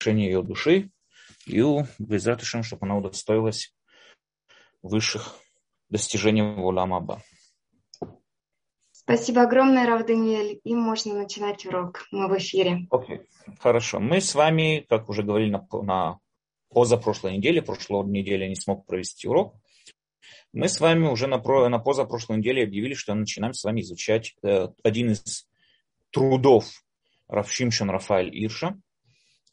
улучшения ее души и Безатышем, чтобы она удостоилась высших достижений в Уламаба. Спасибо огромное, Рав Даниэль. И можно начинать урок. Мы в эфире. Окей, okay. хорошо. Мы с вами, как уже говорили на, на позапрошлой неделе, прошлой неделе не смог провести урок, мы с вами уже на, на позапрошлой неделе объявили, что начинаем с вами изучать э, один из трудов Равшимшин Рафаэль Ирша.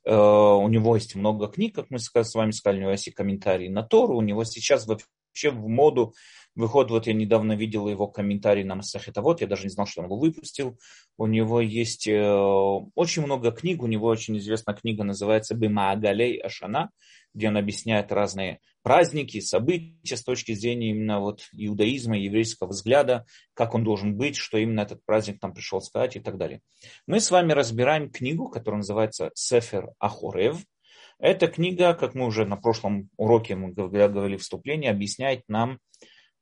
Э, у него есть много книг, как мы с вами сказали, у него есть и комментарии на Тору, у него сейчас вообще в моду Выход, вот я недавно видел его комментарий на Масахета, вот я даже не знал, что он его выпустил. У него есть э, очень много книг, у него очень известная книга называется «Бима Агалей Ашана», где он объясняет разные праздники, события с точки зрения именно вот иудаизма, еврейского взгляда, как он должен быть, что именно этот праздник там пришел сказать и так далее. Мы с вами разбираем книгу, которая называется «Сефер Ахорев», эта книга, как мы уже на прошлом уроке мы говорили вступление, объясняет нам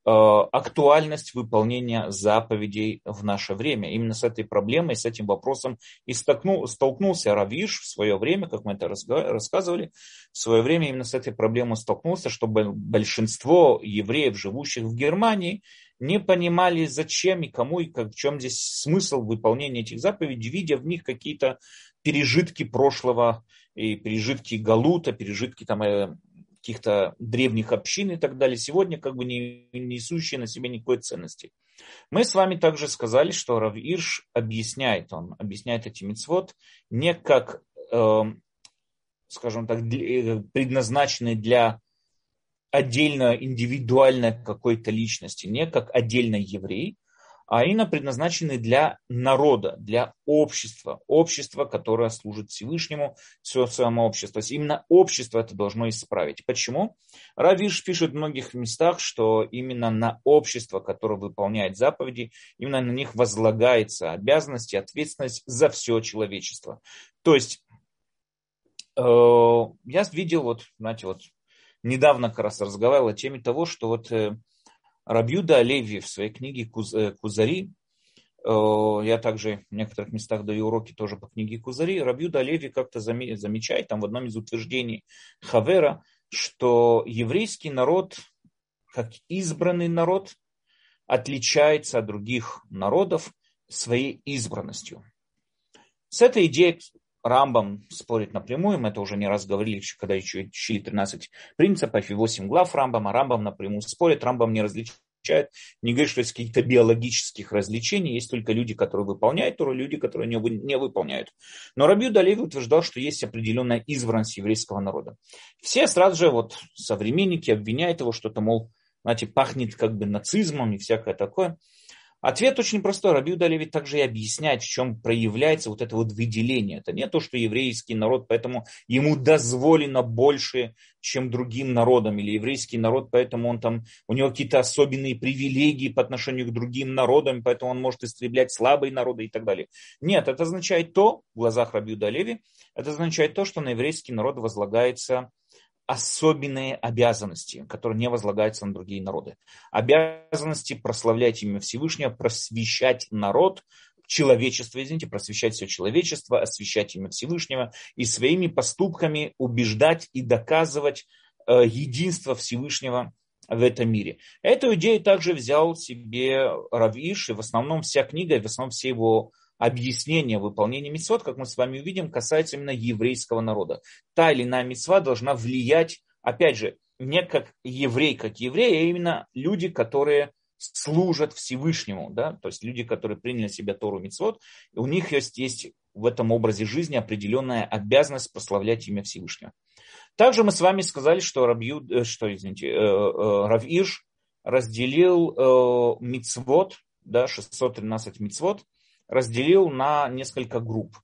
актуальность выполнения заповедей в наше время. Именно с этой проблемой, с этим вопросом и столкнул, столкнулся Равиш в свое время, как мы это рассказывали, в свое время именно с этой проблемой столкнулся, чтобы большинство евреев, живущих в Германии, не понимали, зачем и кому и как, в чем здесь смысл выполнения этих заповедей, видя в них какие-то пережитки прошлого и пережитки Галута, пережитки там, э, каких-то древних общин и так далее, сегодня как бы не несущие на себе никакой ценности. Мы с вами также сказали, что Рав Ирш объясняет, он объясняет эти мицвод не как, э, скажем так, для, предназначенные для отдельно индивидуальной какой-то личности, не как отдельно еврей, а именно предназначены для народа, для общества, общества, которое служит Всевышнему, все само общество. То есть именно общество это должно исправить. Почему? Равиш пишет в многих местах, что именно на общество, которое выполняет заповеди, именно на них возлагается обязанность и ответственность за все человечество. То есть э, я видел, вот, знаете, вот недавно как раз разговаривал о теме того, что вот э, Рабьюда Олеви в своей книге э, Кузари, э, я также в некоторых местах даю уроки тоже по книге Кузари, Рабьюда Олеви как-то замечает там в одном из утверждений Хавера, что еврейский народ, как избранный народ, отличается от других народов своей избранностью. С этой идеей Рамбам спорит напрямую, мы это уже не раз говорили, когда еще учили 13 принципов и 8 глав Рамбама. Рамбам напрямую спорит, Рамбам не различает, не говорит, что есть каких-то биологических развлечений, есть только люди, которые выполняют Тору, люди, которые не, не выполняют. Но Рабью Далеви утверждал, что есть определенная избранность еврейского народа. Все сразу же, вот современники обвиняют его, что-то, мол, знаете, пахнет как бы нацизмом и всякое такое. Ответ очень простой. Раби ведь также и объясняет, в чем проявляется вот это вот выделение. Это не то, что еврейский народ, поэтому ему дозволено больше, чем другим народам, или еврейский народ, поэтому он там, у него какие-то особенные привилегии по отношению к другим народам, поэтому он может истреблять слабые народы и так далее. Нет, это означает то, в глазах Раби Леви, это означает то, что на еврейский народ возлагается особенные обязанности, которые не возлагаются на другие народы. Обязанности прославлять имя Всевышнего, просвещать народ, человечество, извините, просвещать все человечество, освещать имя Всевышнего и своими поступками убеждать и доказывать э, единство Всевышнего в этом мире. Эту идею также взял себе Равиш, и в основном вся книга, и в основном все его объяснение выполнения митцвот, как мы с вами увидим, касается именно еврейского народа. Та или иная митцва должна влиять, опять же, не как еврей, как еврей, а именно люди, которые служат Всевышнему, да, то есть люди, которые приняли себя Тору Мицвод, у них есть, есть в этом образе жизни определенная обязанность прославлять имя Всевышнего. Также мы с вами сказали, что, Рабью, э, что извините, э, э, Равиш разделил мицвод, да, 613 мицвод, разделил на несколько групп.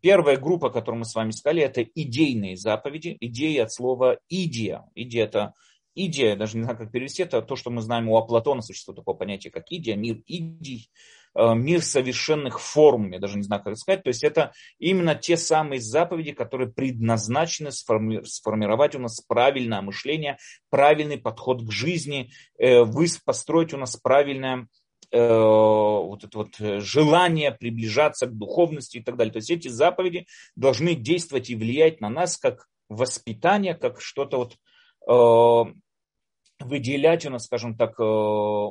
Первая группа, которую мы с вами сказали, это идейные заповеди. Идея от слова идея. Идея это идея, даже не знаю, как перевести, это то, что мы знаем у Аплатона, существует такое понятие, как идея, мир идей, э, мир совершенных форм, я даже не знаю, как сказать. То есть это именно те самые заповеди, которые предназначены сформи- сформировать у нас правильное мышление, правильный подход к жизни, э, построить у нас правильное э, вот это вот желание приближаться к духовности и так далее. То есть эти заповеди должны действовать и влиять на нас как воспитание, как что-то вот э, выделять у нас, скажем так, э,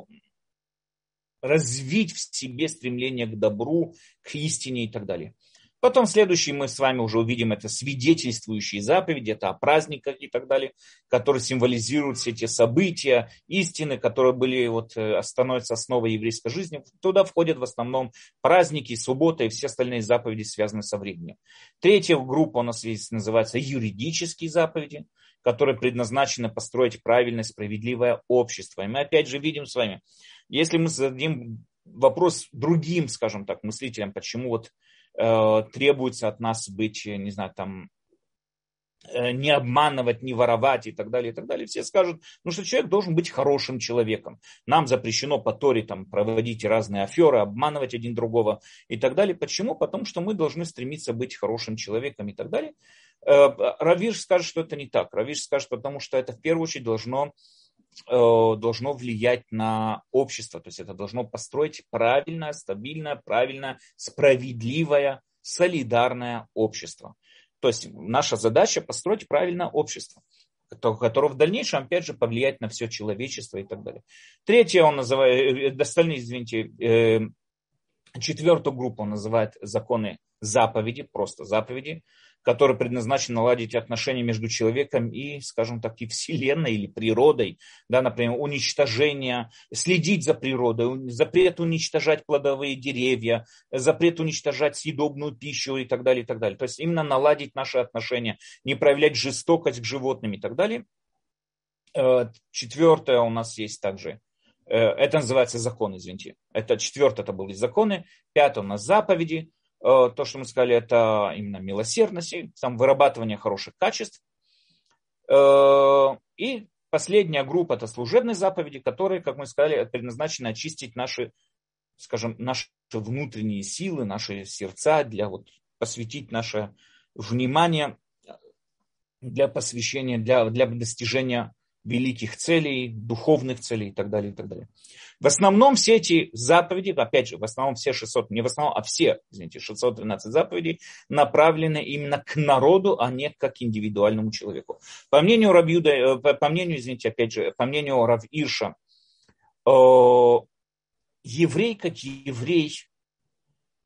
развить в себе стремление к добру, к истине и так далее. Потом следующий мы с вами уже увидим это свидетельствующие заповеди, это о праздниках и так далее, которые символизируют все эти события, истины, которые были, вот, э, становятся основой еврейской жизни. Туда входят в основном праздники, суббота и все остальные заповеди, связанные со временем. Третья группа у нас есть, называется юридические заповеди, которые предназначены построить правильное, справедливое общество. И мы опять же видим с вами, если мы зададим вопрос другим, скажем так, мыслителям, почему вот требуется от нас быть, не знаю, там, э, не обманывать, не воровать и так далее, и так далее. Все скажут, ну что человек должен быть хорошим человеком. Нам запрещено по Торе там, проводить разные аферы, обманывать один другого и так далее. Почему? Потому что мы должны стремиться быть хорошим человеком и так далее. Э, Равиш скажет, что это не так. Равиш скажет, потому что это в первую очередь должно Э, должно влиять на общество, то есть это должно построить правильное, стабильное, правильное, справедливое, солидарное общество. То есть наша задача построить правильное общество, которое в дальнейшем, опять же, повлияет на все человечество и так далее. Третье он называет, э, остальные, извините, э, четвертую группу он называет законы заповеди, просто заповеди который предназначен наладить отношения между человеком и, скажем так, и Вселенной или природой, да, например, уничтожение, следить за природой, запрет уничтожать плодовые деревья, запрет уничтожать съедобную пищу и так далее, и так далее. То есть именно наладить наши отношения, не проявлять жестокость к животным и так далее. Э, четвертое у нас есть также э, это называется закон, извините. Это четвертое, это были законы. Пятое у нас заповеди. Э, то, что мы сказали, это именно милосердность, там, вырабатывание хороших качеств. Э, и последняя группа – это служебные заповеди, которые, как мы сказали, предназначены очистить наши, скажем, наши внутренние силы, наши сердца, для вот, посвятить наше внимание для посвящения, для, для достижения великих целей, духовных целей и так далее, и так далее. В основном все эти заповеди, опять же, в основном все 600, не в основном, а все, извините, 612 заповедей направлены именно к народу, а не как индивидуальному человеку. По мнению Равьюда, э, по мнению, извините, опять же, по мнению Рав Ирша, еврей как еврей,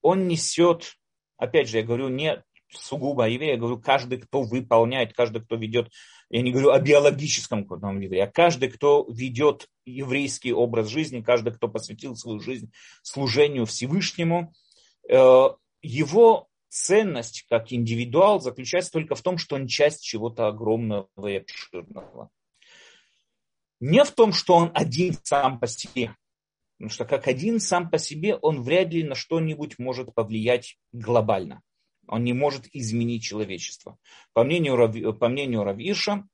он несет, опять же, я говорю, не сугубо еврей, я говорю, каждый, кто выполняет, каждый, кто ведет я не говорю о биологическом кодном еврее, а каждый, кто ведет еврейский образ жизни, каждый, кто посвятил свою жизнь служению Всевышнему, э, его ценность как индивидуал заключается только в том, что он часть чего-то огромного и обширного. Не в том, что он один сам по себе. Потому что как один сам по себе он вряд ли на что-нибудь может повлиять глобально он не может изменить человечество. По мнению, по мнению Равиша,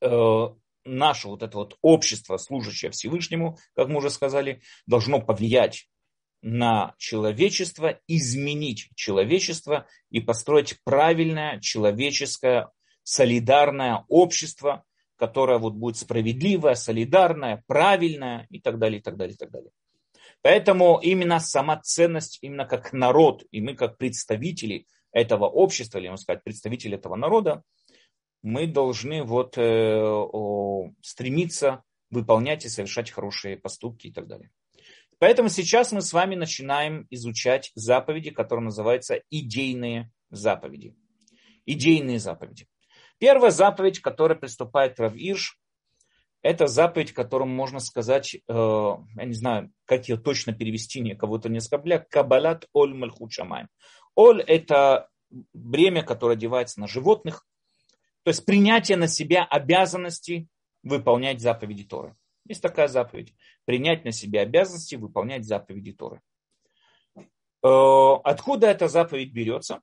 э, наше вот это вот общество, служащее Всевышнему, как мы уже сказали, должно повлиять на человечество, изменить человечество и построить правильное человеческое солидарное общество, которое вот будет справедливое, солидарное, правильное и так далее, и так далее, и так далее. Поэтому именно сама ценность, именно как народ, и мы как представители этого общества, или, можно сказать, представители этого народа, мы должны вот, э, о, стремиться выполнять и совершать хорошие поступки и так далее. Поэтому сейчас мы с вами начинаем изучать заповеди, которые называются идейные заповеди. Идейные заповеди. Первая заповедь, которая приступает Рав Ирш, это заповедь, которую можно сказать, э, я не знаю, как ее точно перевести, не кого-то не оскорбля, кабалат оль мальхут шамаем. Оль – это бремя, которое одевается на животных, то есть принятие на себя обязанности выполнять заповеди Торы. Есть такая заповедь. Принять на себя обязанности выполнять заповеди Торы. Э, откуда эта заповедь берется?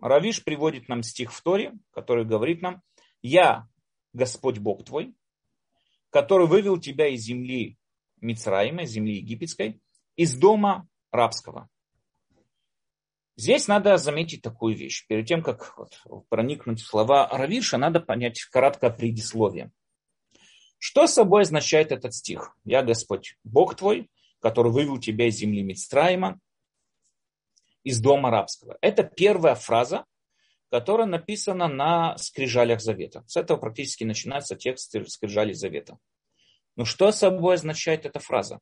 Равиш приводит нам стих в Торе, который говорит нам, «Я, Господь Бог твой, который вывел тебя из земли Мицраима, земли египетской, из дома рабского. Здесь надо заметить такую вещь. Перед тем, как вот, проникнуть в слова Равиша, надо понять краткое предисловие. Что собой означает этот стих? «Я Господь, Бог твой, который вывел тебя из земли Мицраима, из дома рабского. Это первая фраза, которая написана на скрижалях Завета. С этого практически начинается текст скрижалей Завета. Но что собой означает эта фраза?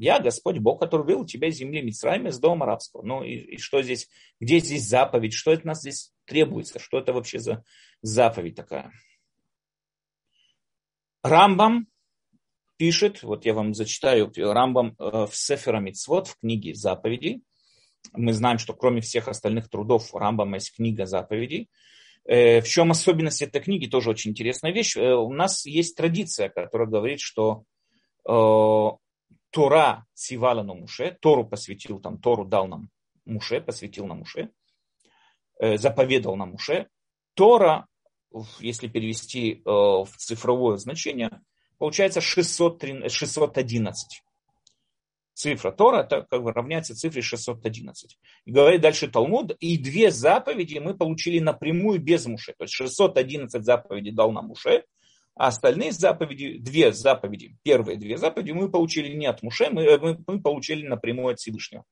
Я Господь Бог, который вывел тебя из земли Мицраима, из дома рабского. Ну и, и что здесь, где здесь заповедь, что от нас здесь требуется, что это вообще за заповедь такая? Рамбам пишет, вот я вам зачитаю, Рамбам э, в Сефера Мицвод, в книге заповедей, мы знаем, что кроме всех остальных трудов Рамбама есть книга заповедей. Э, в чем особенность этой книги, тоже очень интересная вещь. Э, у нас есть традиция, которая говорит, что Тора цивала на Муше, Тору посвятил, там, Тору дал нам Муше, посвятил нам Муше, заповедал нам Муше. Тора, если перевести в цифровое значение, получается 600, 611. Цифра Тора это как бы равняется цифре 611. И говорит дальше Талмуд, и две заповеди мы получили напрямую без Муше. То есть 611 заповедей дал нам Муше, а остальные заповеди, две заповеди, первые две заповеди мы получили не от Муше, мы, мы, мы получили напрямую от Всевышнего.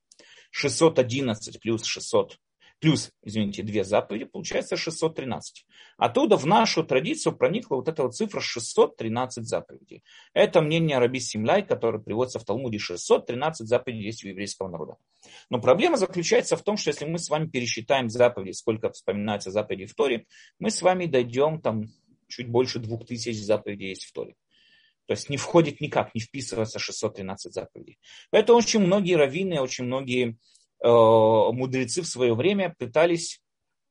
611 плюс 600 плюс, извините, две заповеди, получается 613. Оттуда в нашу традицию проникла вот эта вот цифра 613 заповедей. Это мнение Раби Симляй, который приводится в Талмуде 613 заповедей есть у еврейского народа. Но проблема заключается в том, что если мы с вами пересчитаем заповеди, сколько вспоминается заповедей в Торе, мы с вами дойдем там чуть больше двух тысяч заповедей есть в Торе. То есть не входит никак, не вписывается 613 заповедей. Поэтому очень многие раввины, очень многие Э, мудрецы в свое время пытались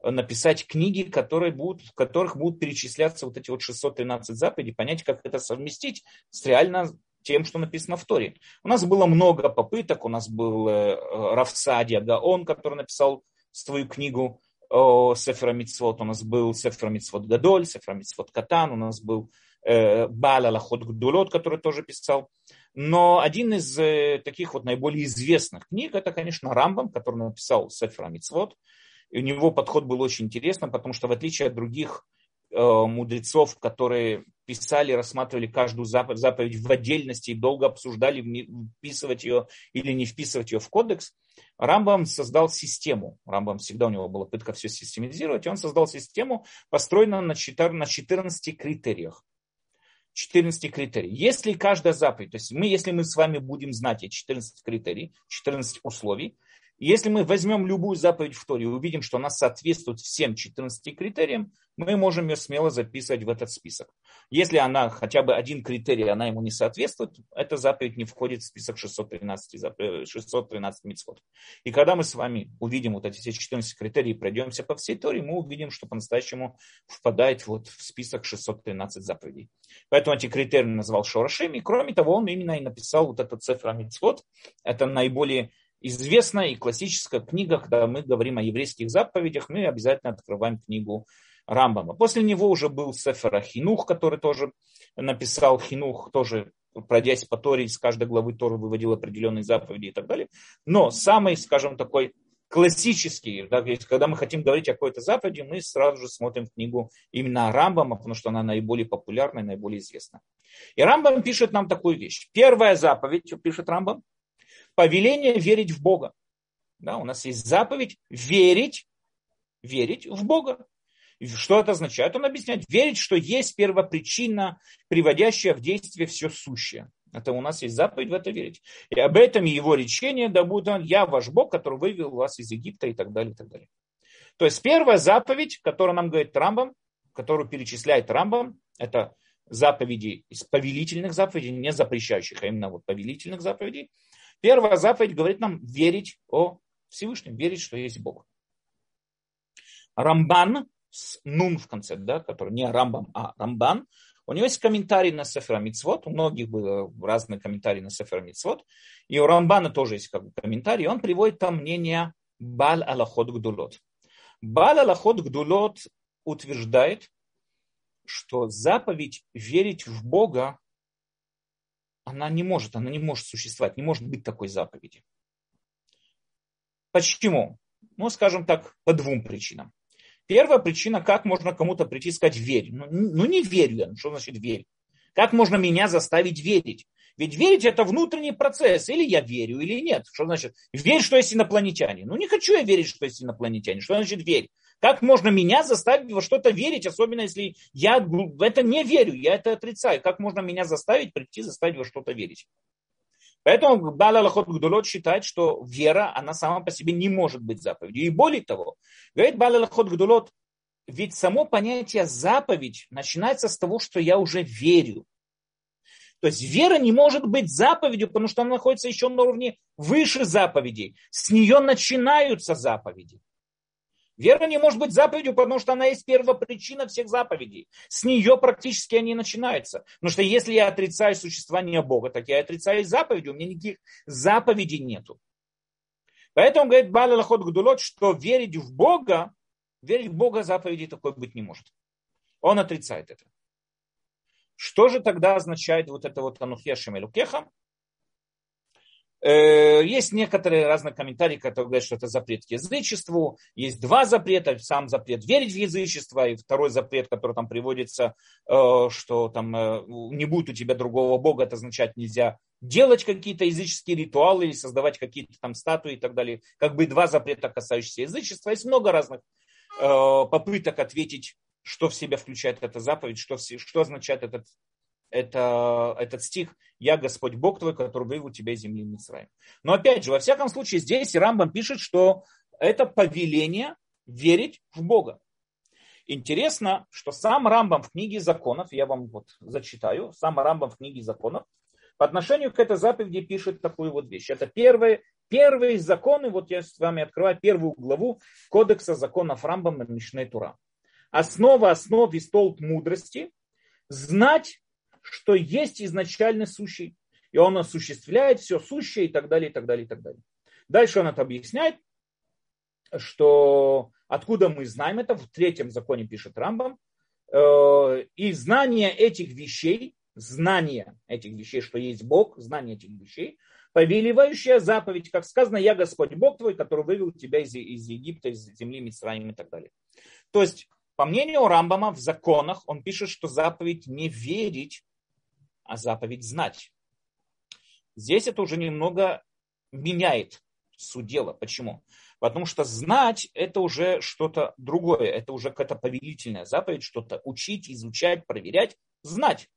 написать книги, которые будут, в которых будут перечисляться вот эти вот 613 заповедей, понять, как это совместить с реально тем, что написано в Торе. У нас было много попыток, у нас был э, Рафсадия Гаон, который написал свою книгу Сефера Митцвот, у нас был Сефера Митцвот Гадоль, Сефера Митцвот Катан, у нас был Баля Лахот Гдулот, который тоже писал. Но один из э, таких вот наиболее известных книг, это, конечно, Рамбам, который написал Сефер Мицвод. И у него подход был очень интересный, потому что в отличие от других э, мудрецов, которые писали, рассматривали каждую заповедь в отдельности и долго обсуждали, вписывать ее или не вписывать ее в кодекс, Рамбам создал систему. Рамбам всегда у него была пытка все систематизировать, и он создал систему, построенную на 14 критериях. 14 критерий. Если каждая заповедь, то есть мы, если мы с вами будем знать эти 14 критерий, 14 условий, если мы возьмем любую заповедь в Торе и увидим, что она соответствует всем 14 критериям, мы можем ее смело записывать в этот список. Если она хотя бы один критерий, она ему не соответствует, эта заповедь не входит в список 613, 613 митцвот. И когда мы с вами увидим вот эти все 14 критерий и пройдемся по всей Торе, мы увидим, что по-настоящему впадает вот в список 613 заповедей. Поэтому эти критерии назвал Шорашем, и кроме того, он именно и написал вот этот цифра митцвот. Это наиболее известная и классическая книга, когда мы говорим о еврейских заповедях, мы обязательно открываем книгу Рамбама. После него уже был Сефера Хинух, который тоже написал Хинух, тоже пройдясь по Торе, из каждой главы Торы выводил определенные заповеди и так далее. Но самый, скажем, такой классический, да, когда мы хотим говорить о какой-то заповеди, мы сразу же смотрим книгу именно Рамбама, потому что она наиболее популярна и наиболее известна. И Рамбам пишет нам такую вещь. Первая заповедь, пишет Рамбам, повеление верить в Бога. Да, у нас есть заповедь верить, верить в Бога. Что это означает? Он объясняет, верить, что есть первопричина, приводящая в действие все сущее. Это у нас есть заповедь в это верить. И об этом его речение, да будет он, я ваш Бог, который вывел вас из Египта и так далее, и так далее. То есть первая заповедь, которую нам говорит Рамбам, которую перечисляет Рамбам, это заповеди из повелительных заповедей, не запрещающих, а именно вот повелительных заповедей. Первая заповедь говорит нам верить о Всевышнем, верить, что есть Бог. Рамбан с нун в конце, да, который не Рамбам, а Рамбан, у него есть комментарий на Сефера Мицвод, у многих было разные комментарии на Сефера Мицвод, и у Рамбана тоже есть как бы комментарий, он приводит там мнение Бал Аллахот Гдулот. Бал Аллахот Гдулот утверждает, что заповедь верить в Бога она не может, она не может существовать, не может быть такой заповеди. Почему? Ну, скажем так, по двум причинам. Первая причина, как можно кому-то прийти и сказать верь. Ну, ну не верю я, ну, что значит верь? Как можно меня заставить верить? Ведь верить это внутренний процесс. Или я верю, или нет. Что значит? Верь, что есть инопланетяне. Ну не хочу я верить, что есть инопланетяне. Что значит верь? Как можно меня заставить во что-то верить, особенно если я в это не верю, я это отрицаю. Как можно меня заставить прийти, заставить во что-то верить? Поэтому Даля Лахот Гдулот считает, что вера, она сама по себе не может быть заповедью. И более того, говорит Баля Лахот Гдулот, ведь само понятие заповедь начинается с того, что я уже верю. То есть вера не может быть заповедью, потому что она находится еще на уровне выше заповедей. С нее начинаются заповеди. Вера не может быть заповедью, потому что она есть первопричина всех заповедей. С нее практически они начинаются. Потому что если я отрицаю существование Бога, так я отрицаю заповеди, у меня никаких заповедей нету. Поэтому говорит Баля Лахот Гдулот, что верить в Бога, верить в Бога заповеди такой быть не может. Он отрицает это. Что же тогда означает вот это вот Шемелукеха? Э, есть некоторые разные комментарии, которые говорят, что это запрет к язычеству. Есть два запрета. Сам запрет верить в язычество, и второй запрет, который там приводится, э, что там э, не будет у тебя другого бога, это означает нельзя делать какие-то языческие ритуалы или создавать какие-то там статуи и так далее. Как бы два запрета, касающиеся язычества. Есть много разных попыток ответить, что в себя включает эта заповедь, что, что означает этот это, этот стих «Я Господь Бог твой, который вывел тебя из земли Мицраим». Но опять же, во всяком случае, здесь Рамбам пишет, что это повеление верить в Бога. Интересно, что сам Рамбам в книге законов, я вам вот зачитаю, сам Рамбам в книге законов, по отношению к этой заповеди пишет такую вот вещь. Это первые, первые законы, вот я с вами открываю первую главу Кодекса законов Рамбама Мишней Тура. Основа основ и столб мудрости – знать что есть изначально сущий, и он осуществляет все сущее и так далее, и так далее, и так далее. Дальше он это объясняет, что откуда мы знаем это, в третьем законе пишет Рамбам, э, и знание этих вещей, знание этих вещей, что есть Бог, знание этих вещей, повелевающая заповедь, как сказано, я Господь Бог твой, который вывел тебя из, из Египта, из земли Мицраим и так далее. То есть, по мнению Рамбама, в законах он пишет, что заповедь не верить а заповедь знать. Здесь это уже немного меняет суть дела. Почему? Потому что знать это уже что-то другое, это уже какая-то повелительная заповедь, что-то учить, изучать, проверять, знать.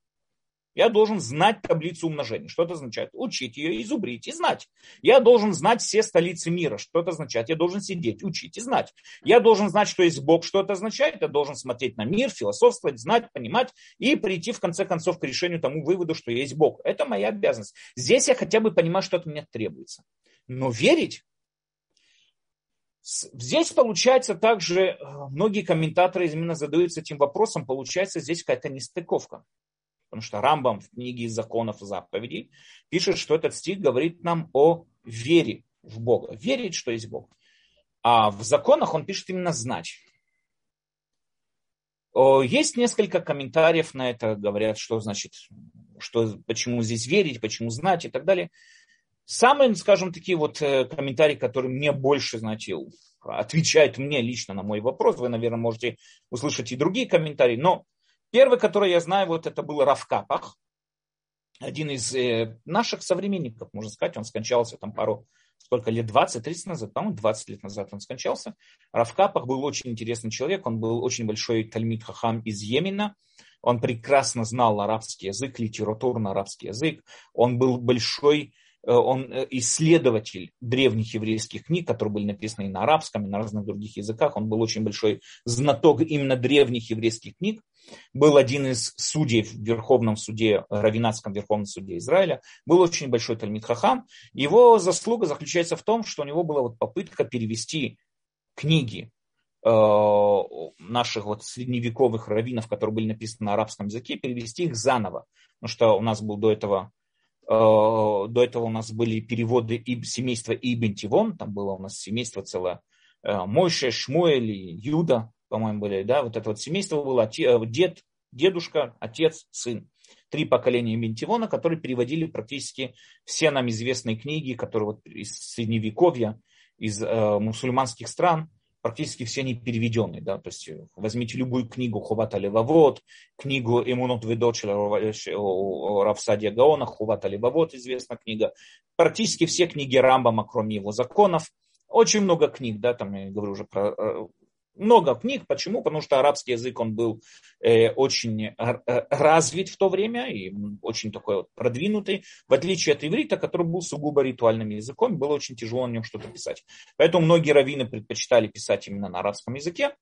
Я должен знать таблицу умножения. Что это означает? Учить ее, изубрить и знать. Я должен знать все столицы мира. Что это означает? Я должен сидеть, учить и знать. Я должен знать, что есть Бог. Что это означает? Я должен смотреть на мир, философствовать, знать, понимать и прийти в конце концов к решению тому выводу, что есть Бог. Это моя обязанность. Здесь я хотя бы понимаю, что от меня требуется. Но верить Здесь получается также, э, многие комментаторы именно задаются этим вопросом, получается здесь какая-то нестыковка. Потому что Рамбам в книге законов и заповедей пишет, что этот стих говорит нам о вере в Бога. Верить, что есть Бог. А в законах он пишет именно знать. Есть несколько комментариев на это, говорят, что значит, что, почему здесь верить, почему знать и так далее. Самые, скажем, такие вот э, комментарии, которые мне больше, знаете, отвечают мне лично на мой вопрос. Вы, наверное, можете услышать и другие комментарии, но Первый, который я знаю, вот это был Равкапах, один из э, наших современников, можно сказать, он скончался там пару, сколько лет, 20-30 назад, по-моему, 20 лет назад он скончался. Равкапах был очень интересный человек, он был очень большой тальмит хахам из Йемена, он прекрасно знал арабский язык, литературно арабский язык, он был большой Э, он э, исследователь древних еврейских книг, которые были написаны и на арабском, и на разных других языках. Он был очень большой знаток именно древних еврейских книг. Был один из судей в Верховном суде, Равинатском Верховном суде Израиля. Был очень большой Тальмит Хахам. Его заслуга заключается в том, что у него была вот попытка перевести книги э, наших вот средневековых раввинов, которые были написаны на арабском языке, перевести их заново. Потому что у нас был до этого Э, до этого у нас были переводы семейства Ибн Тивон, там было у нас семейство целое, э, Мойше, Шмуэль Юда, по-моему, были, да, вот это вот семейство было, э, дед, дедушка, отец, сын. Три поколения Ибн Тивона, которые переводили практически все нам известные книги, которые вот из Средневековья, из э, мусульманских стран, практически все не переведенные. Да? То есть э, возьмите любую книгу Хувата Левавод, книгу Имунот Ведочеля Равсадия Гаона, Хувата Левавод, известная книга. Практически все книги Рамбама, кроме его законов. Очень много книг, да, там я говорю уже про э, много книг. Почему? Потому что арабский язык, он был э, очень э, развит в то время и очень такой вот продвинутый, в отличие от иврита, который был сугубо ритуальным языком, было очень тяжело на нем что-то писать. Поэтому многие раввины предпочитали писать именно на арабском языке.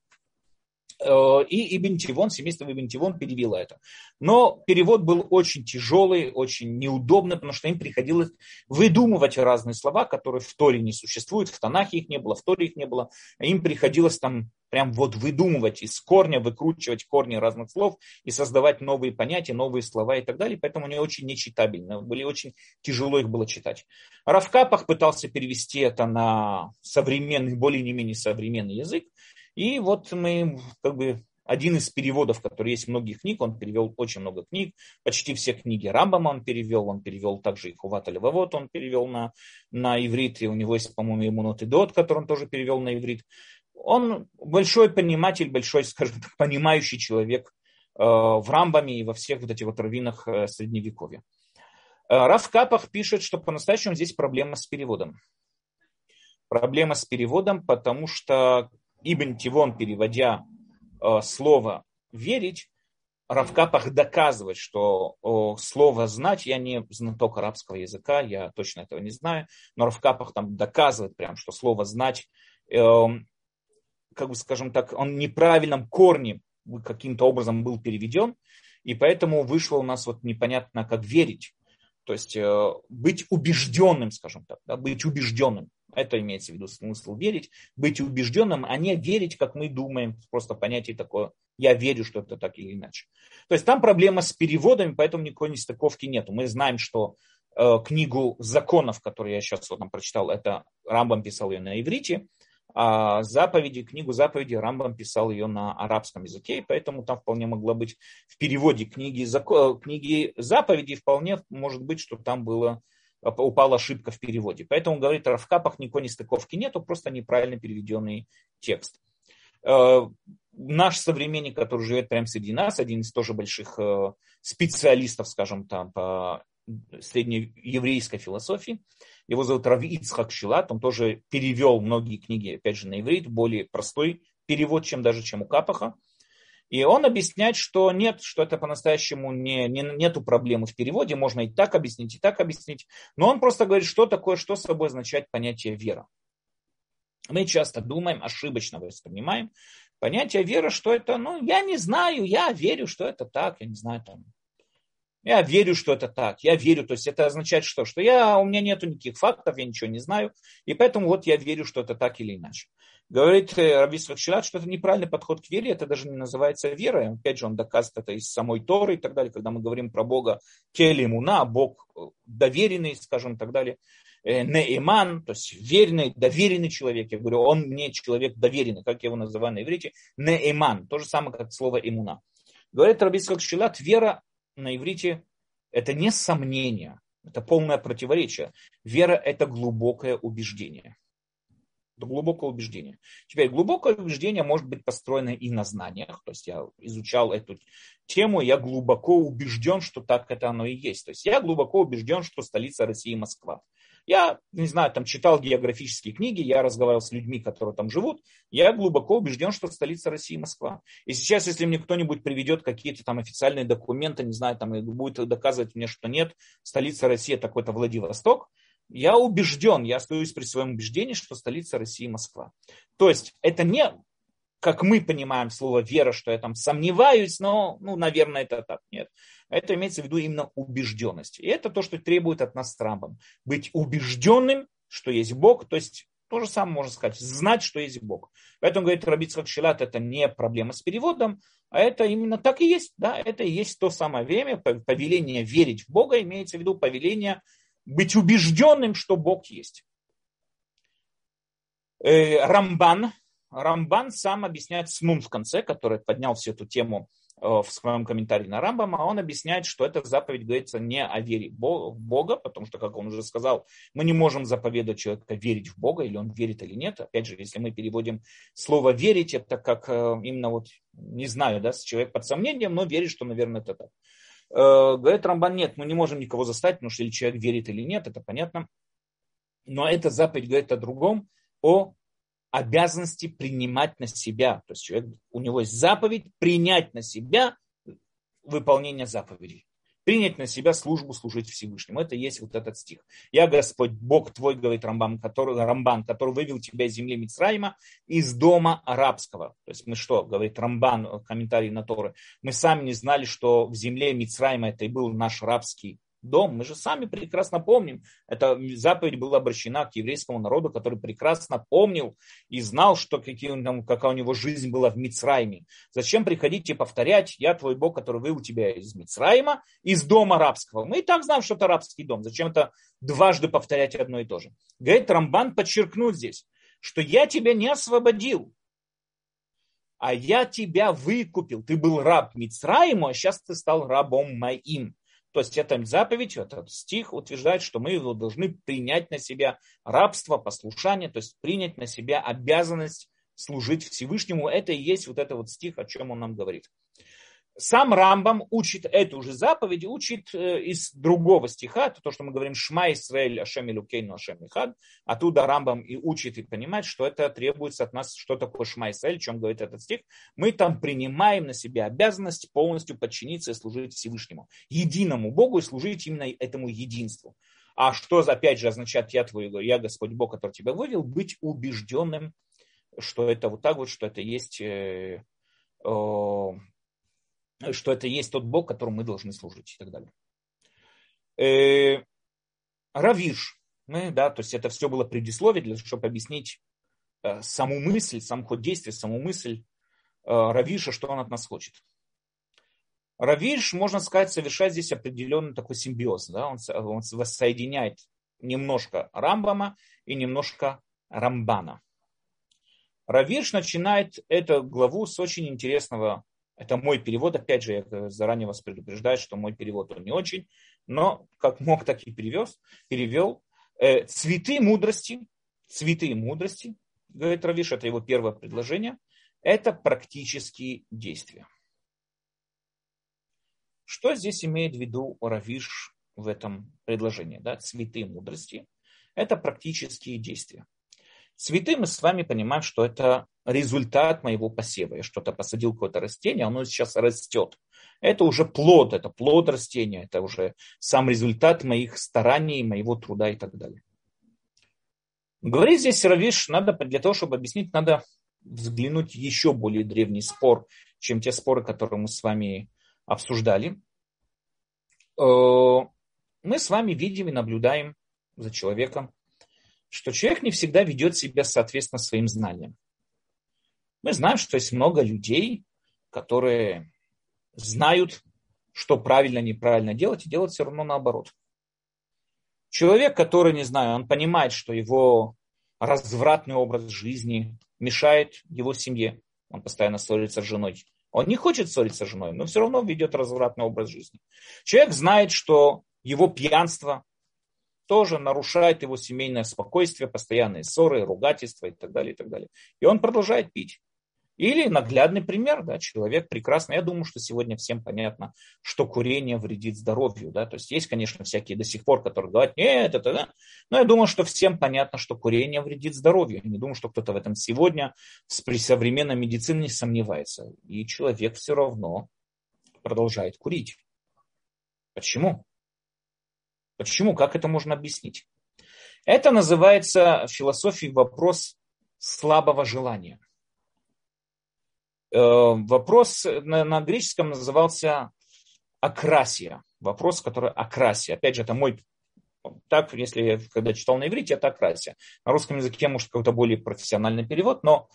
Э, и Ибн Тивон, семейство Ибн Тивон перевело это. Но перевод был очень тяжелый, очень неудобный, потому что им приходилось выдумывать разные слова, которые в Торе не существуют, в Танахе их не было, в Торе их не было. Им приходилось там прям вот выдумывать из корня, выкручивать корни разных слов и создавать новые понятия, новые слова и так далее. Поэтому они очень нечитабельны, были очень тяжело их было читать. Равкапах пытался перевести это на современный, более не менее современный язык. И вот мы как бы один из переводов, который есть многих книг, он перевел очень много книг, почти все книги Рамбама он перевел, он перевел также и Хувата Левовод, он перевел на, на иврит, и у него есть, по-моему, и Дот, который он тоже перевел на иврит. Он большой пониматель, большой, скажем так, понимающий человек э, в Рамбаме и во всех вот этих вот раввинах э, Средневековья. Э, Раф Капах пишет, что по-настоящему здесь проблема с переводом. Проблема с переводом, потому что Ибн Тивон, переводя э, слово «верить», Равкапах доказывает, что слово «знать», я не знаток арабского языка, я точно этого не знаю, но Равкапах там доказывает прям, что слово «знать», э, как бы скажем так, он в неправильном корне каким-то образом был переведен, и поэтому вышло у нас вот непонятно, как верить. То есть э, быть убежденным, скажем так, да, быть убежденным. Это имеется в виду смысл верить, быть убежденным, а не верить, как мы думаем, просто понятие такое, я верю, что это так или иначе. То есть там проблема с переводами, поэтому никакой нестыковки нету. Мы знаем, что э, книгу законов, которую я сейчас вот там прочитал, это Рамбам писал ее на иврите, а заповеди, книгу заповеди Рамбам писал ее на арабском языке, и поэтому там вполне могла быть в переводе книги, книги заповедей, вполне может быть, что там было упала ошибка в переводе. Поэтому, говорит, в капах никакой нестыковки нету, просто неправильно переведенный текст. Э, наш современник, который живет прямо среди нас, один из тоже больших э, специалистов, скажем там, по среднееврейской философии, его зовут Рави Ицхак Шилат, он тоже перевел многие книги, опять же, на иврит, более простой перевод, чем даже чем у Капаха. И он объясняет, что нет, что это по-настоящему не, не, нету проблемы в переводе, можно и так объяснить, и так объяснить. Но он просто говорит, что такое, что собой означает понятие вера. Мы часто думаем, ошибочно воспринимаем понятие веры, что это, ну, я не знаю, я верю, что это так, я не знаю, там, я верю, что это так. Я верю. То есть это означает что? Что я, у меня нет никаких фактов, я ничего не знаю. И поэтому вот я верю, что это так или иначе. Говорит э, Раби Сахшилат, что это неправильный подход к вере, это даже не называется верой. Опять же, он доказывает это из самой Торы и так далее, когда мы говорим про Бога Келимуна, Бог э, доверенный, скажем, так далее. Э, Неиман, то есть верный, доверенный человек. Я говорю, он мне человек доверенный, как я его называю на иврите. Неиман, то же самое, как слово имуна. Говорит Раби Сахшилат, вера на иврите это не сомнение, это полное противоречие. Вера – это глубокое убеждение до глубокого убеждения. Теперь глубокое убеждение может быть построено и на знаниях. То есть я изучал эту тему, я глубоко убежден, что так это оно и есть. То есть я глубоко убежден, что столица России Москва. Я, не знаю, там читал географические книги, я разговаривал с людьми, которые там живут. Я глубоко убежден, что столица России Москва. И сейчас, если мне кто-нибудь приведет какие-то там официальные документы, не знаю, там будет доказывать мне, что нет, столица России такой-то Владивосток, я убежден, я остаюсь при своем убеждении, что столица России Москва. То есть это не, как мы понимаем слово вера, что я там сомневаюсь, но, ну, наверное, это так. Нет. Это имеется в виду именно убежденность. И это то, что требует от нас Трампом. Быть убежденным, что есть Бог, то есть то же самое можно сказать, знать, что есть Бог. Поэтому, говорит Рабицкак Шилат, это не проблема с переводом, а это именно так и есть. Да? Это и есть то самое время, повеление верить в Бога, имеется в виду повеление быть убежденным, что Бог есть. Э, Рамбан, Рамбан сам объясняет с Нун в конце, который поднял всю эту тему в своем комментарии на Рамбама, он объясняет, что эта заповедь говорится не о вере в Бога, потому что, как он уже сказал, мы не можем заповедовать человека верить в Бога, или он верит или нет. Опять же, если мы переводим слово «верить», это как именно вот, не знаю, да, человек под сомнением, но верит, что, наверное, это так. Говорит Рамбан, нет, мы не можем никого заставить, потому что или человек верит или нет, это понятно. Но эта заповедь говорит о другом, о обязанности принимать на себя. То есть человек, у него есть заповедь принять на себя выполнение заповедей. Принять на себя службу, служить Всевышнему. Это есть вот этот стих. Я Господь, Бог твой, говорит Рамбан, который, Рамбан, который вывел тебя из земли Мицраима, из дома арабского. То есть мы что, говорит Рамбан, комментарий на Торы, мы сами не знали, что в земле Мицраима это и был наш рабский дом. Мы же сами прекрасно помним, эта заповедь была обращена к еврейскому народу, который прекрасно помнил и знал, что какие, там, какая у него жизнь была в Мицрайме. Зачем приходить и повторять, я твой Бог, который вывел тебя из Мицрайма, из дома арабского. Мы и так знаем, что это арабский дом. Зачем это дважды повторять одно и то же? Говорит, Рамбан подчеркнул здесь, что я тебя не освободил, а я тебя выкупил. Ты был раб Мицраиму, а сейчас ты стал рабом моим. То есть эта заповедь, этот стих утверждает, что мы должны принять на себя рабство, послушание, то есть принять на себя обязанность служить Всевышнему. Это и есть вот этот вот стих, о чем он нам говорит. Сам Рамбам учит эту же заповедь, учит э, из другого стиха, это то, что мы говорим «Шма Исраэль Ашем Илюкейну Ашем Ихад», оттуда Рамбам и учит и понимает, что это требуется от нас, что такое Шма Исраэль, чем говорит этот стих. Мы там принимаем на себя обязанность полностью подчиниться и служить Всевышнему, единому Богу и служить именно этому единству. А что, опять же, означает «Я твой, я Господь Бог, который тебя вывел», быть убежденным, что это вот так вот, что это есть э, что это есть тот Бог, которому мы должны служить и так далее. Э, Равиш, да, то есть это все было предисловие, для, чтобы объяснить э, саму мысль, сам ход действия, саму мысль э, Равиша, что он от нас хочет. Равиш, можно сказать, совершает здесь определенный такой симбиоз. Да? Он, он воссоединяет немножко Рамбама и немножко Рамбана. Равиш начинает эту главу с очень интересного это мой перевод, опять же, я заранее вас предупреждаю, что мой перевод он не очень, но как мог, так и перевез, перевел. Э, цветы мудрости, цветы мудрости, говорит Равиш, это его первое предложение, это практические действия. Что здесь имеет в виду Равиш в этом предложении? Да? Цветы мудрости – это практические действия. Цветы мы с вами понимаем, что это результат моего посева. Я что-то посадил, какое-то растение, оно сейчас растет. Это уже плод, это плод растения, это уже сам результат моих стараний, моего труда и так далее. Говорит здесь Равиш, надо для того, чтобы объяснить, надо взглянуть еще более древний спор, чем те споры, которые мы с вами обсуждали. Э, мы с вами видим и наблюдаем за человеком, что человек не всегда ведет себя соответственно своим знаниям. Мы знаем, что есть много людей, которые знают, что правильно, неправильно делать, и делают все равно наоборот. Человек, который, не знаю, он понимает, что его развратный образ жизни мешает его семье, он постоянно ссорится с женой. Он не хочет ссориться с женой, но все равно ведет развратный образ жизни. Человек знает, что его пьянство тоже нарушает его семейное спокойствие, постоянные ссоры, ругательства и так далее, и так далее. И он продолжает пить. Или наглядный пример, да, человек прекрасно. Я думаю, что сегодня всем понятно, что курение вредит здоровью. Да? То есть есть, конечно, всякие до сих пор, которые говорят, нет, это, да. Но я думаю, что всем понятно, что курение вредит здоровью. Я не думаю, что кто-то в этом сегодня при современной медицине не сомневается. И человек все равно продолжает курить. Почему? Почему? Как это можно объяснить? Это называется в философии вопрос слабого желания. Э, вопрос на, на греческом назывался акрасия. Вопрос, который акрасия. Опять же, это мой так, если я когда читал на иврите, это акрасия. На русском языке, может, какой-то более профессиональный перевод, но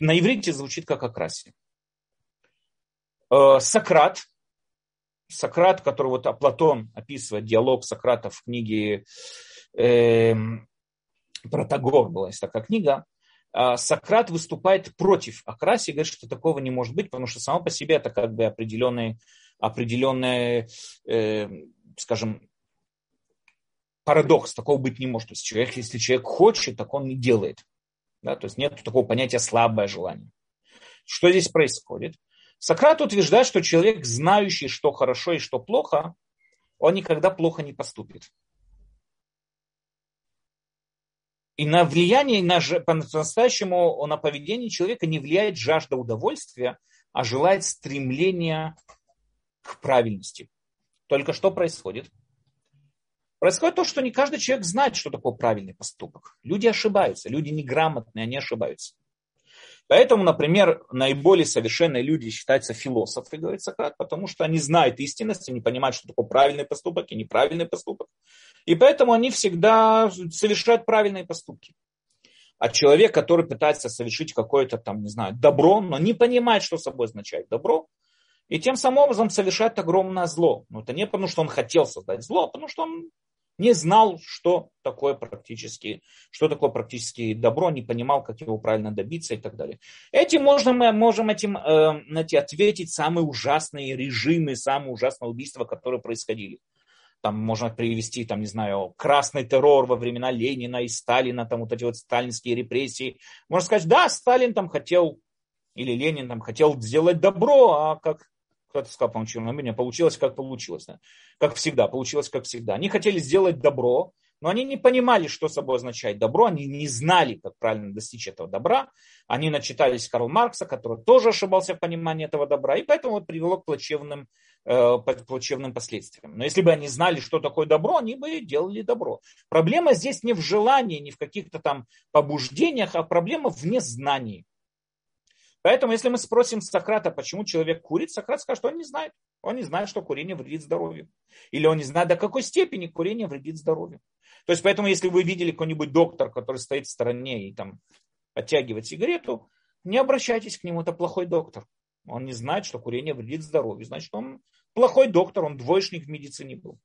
на иврите звучит как акрасия. Э, Сократ, Сократ, который вот Платон описывает диалог Сократа в книге э, Протагор, была есть такая книга, а, Сократ выступает против Акраси, говорит, что такого не может быть, потому что само по себе это как бы определенные, определенные э, скажем, парадокс, такого быть не может. То есть человек, если человек хочет, так он не делает. Да? То есть нет такого понятия слабое желание. Что здесь происходит? Сократ утверждает, что человек, знающий, что хорошо и что плохо, он никогда плохо не поступит. И на влияние, на, по-настоящему на поведение человека не влияет жажда удовольствия, а желает стремления к правильности. Только что происходит? Происходит то, что не каждый человек знает, что такое правильный поступок. Люди ошибаются, люди неграмотные, они ошибаются. Поэтому, например, наиболее совершенные люди считаются философы, говорит Сократ, потому что они знают истинность, они понимают, что такое правильный поступок и неправильный поступок. И поэтому они всегда совершают правильные поступки. А человек, который пытается совершить какое-то там, не знаю, добро, но не понимает, что собой означает добро, и тем самым образом совершает огромное зло. Но это не потому, что он хотел создать зло, а потому что он не знал, что такое практически, что такое практически добро, не понимал, как его правильно добиться и так далее. Этим можно, мы можем этим э, знаете, ответить самые ужасные режимы, самые ужасные убийства, которые происходили. Там можно привести, там, не знаю, красный террор во времена Ленина и Сталина, там вот эти вот сталинские репрессии. Можно сказать, да, Сталин там хотел, или Ленин там хотел сделать добро, а как кто-то сказал, по-моему, черномырие, получилось как получилось. Да? Как всегда, получилось как всегда. Они хотели сделать добро, но они не понимали, что собой означает добро, они не знали, как правильно достичь этого добра. Они начитались Карл Маркса, который тоже ошибался в понимании этого добра, и поэтому вот привело к плачевным, э, плачевным последствиям. Но если бы они знали, что такое добро, они бы делали добро. Проблема здесь не в желании, не в каких-то там побуждениях, а проблема в незнании. Поэтому, если мы спросим Сократа, почему человек курит, Сократ скажет, что он не знает. Он не знает, что курение вредит здоровью. Или он не знает, до какой степени курение вредит здоровью. То есть, поэтому, если вы видели какой-нибудь доктор, который стоит в стороне и там оттягивает сигарету, не обращайтесь к нему, это плохой доктор. Он не знает, что курение вредит здоровью. Значит, он плохой доктор, он двоечник в медицине был.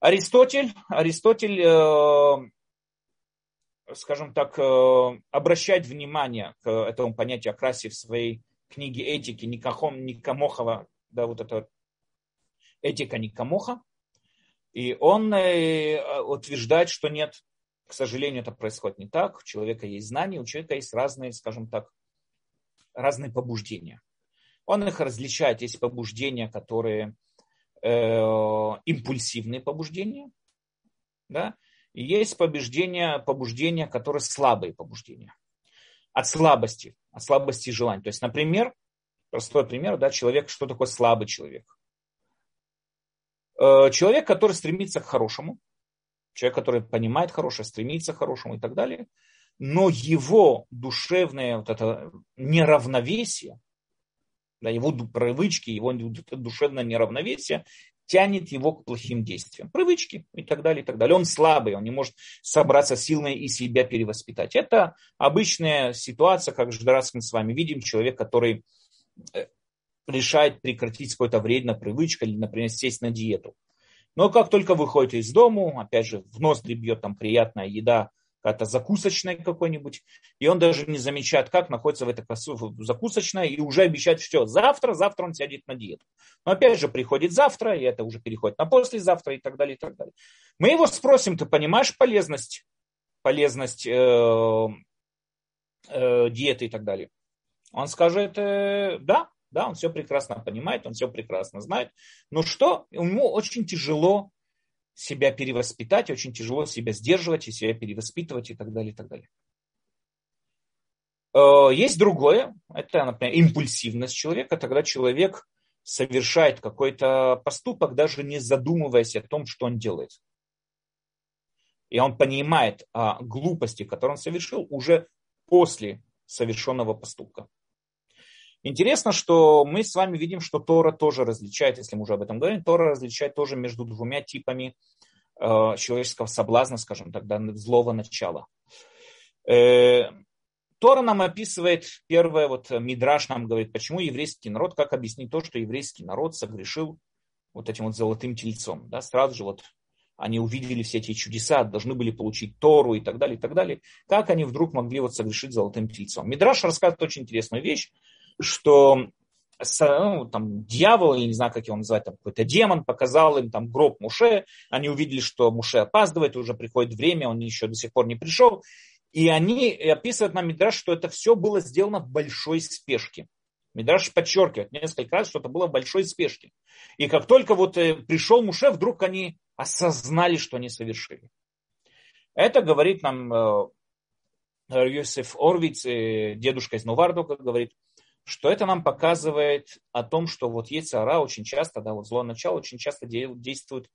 Аристотель, Аристотель э, скажем так, э, обращать внимание к этому понятию окрасе в своей книге этики Никахом, Никамохова, да, вот это этика Никамоха. И он э, утверждает, что нет, к сожалению, это происходит не так. У человека есть знания, у человека есть разные, скажем так, разные побуждения. Он их различает. Есть побуждения, которые э, импульсивные побуждения, да, и есть побуждения, побуждения, которые слабые побуждения. От слабости, от слабости желаний. То есть, например, простой пример, да, человек, что такое слабый человек? Э, человек, который стремится к хорошему, человек, который понимает хорошее, стремится к хорошему и так далее, но его душевное вот это неравновесие, да, его привычки, его душевное неравновесие тянет его к плохим действиям. Привычки и так далее, и так далее. Он слабый, он не может собраться силой и себя перевоспитать. Это обычная ситуация, как же раз мы с вами видим, человек, который э, решает прекратить какое-то вредное привычка или, например, сесть на диету. Но как только выходит из дому, опять же, в ноздри бьет там приятная еда, какая-то закусочная какой-нибудь, и он даже не замечает, как находится в этой закусочной, и уже обещает, все, завтра, завтра он сядет на диету. Но опять же приходит завтра, и это уже переходит на послезавтра и так далее, и так далее. Мы его спросим, ты понимаешь полезность, полезность э, э, диеты и так далее? Он скажет, э, да, да, он все прекрасно понимает, он все прекрасно знает. Но что? Ему очень тяжело себя перевоспитать, очень тяжело себя сдерживать и себя перевоспитывать и так далее, и так далее. Э, есть другое, это, например, импульсивность человека, тогда человек совершает какой-то поступок, даже не задумываясь о том, что он делает. И он понимает о глупости, которую он совершил, уже после совершенного поступка. Интересно, что мы с вами видим, что Тора тоже различает, если мы уже об этом говорим, Тора различает тоже между двумя типами э, человеческого соблазна, скажем так, злого начала. Э, Тора нам описывает, первое, вот Мидраш нам говорит, почему еврейский народ, как объяснить то, что еврейский народ согрешил вот этим вот золотым тельцом. Да, сразу же вот они увидели все эти чудеса, должны были получить Тору и так далее, и так далее. Как они вдруг могли вот согрешить золотым тельцом? Мидраш рассказывает очень интересную вещь, что ну, там, дьявол, или не знаю, как его называть, там, какой-то демон, показал им там гроб Муше, они увидели, что Муше опаздывает, уже приходит время, он еще до сих пор не пришел, и они описывают нам Мидраш, что это все было сделано в большой спешке. Мидраш подчеркивает несколько раз, что это было в большой спешке. И как только вот э, пришел Муше, вдруг они осознали, что они совершили. Это говорит нам э, Йосиф Орвиц, э, дедушка из Нувардука, говорит, что это нам показывает о том, что вот Ецара очень часто, да, вот злое начало очень часто действует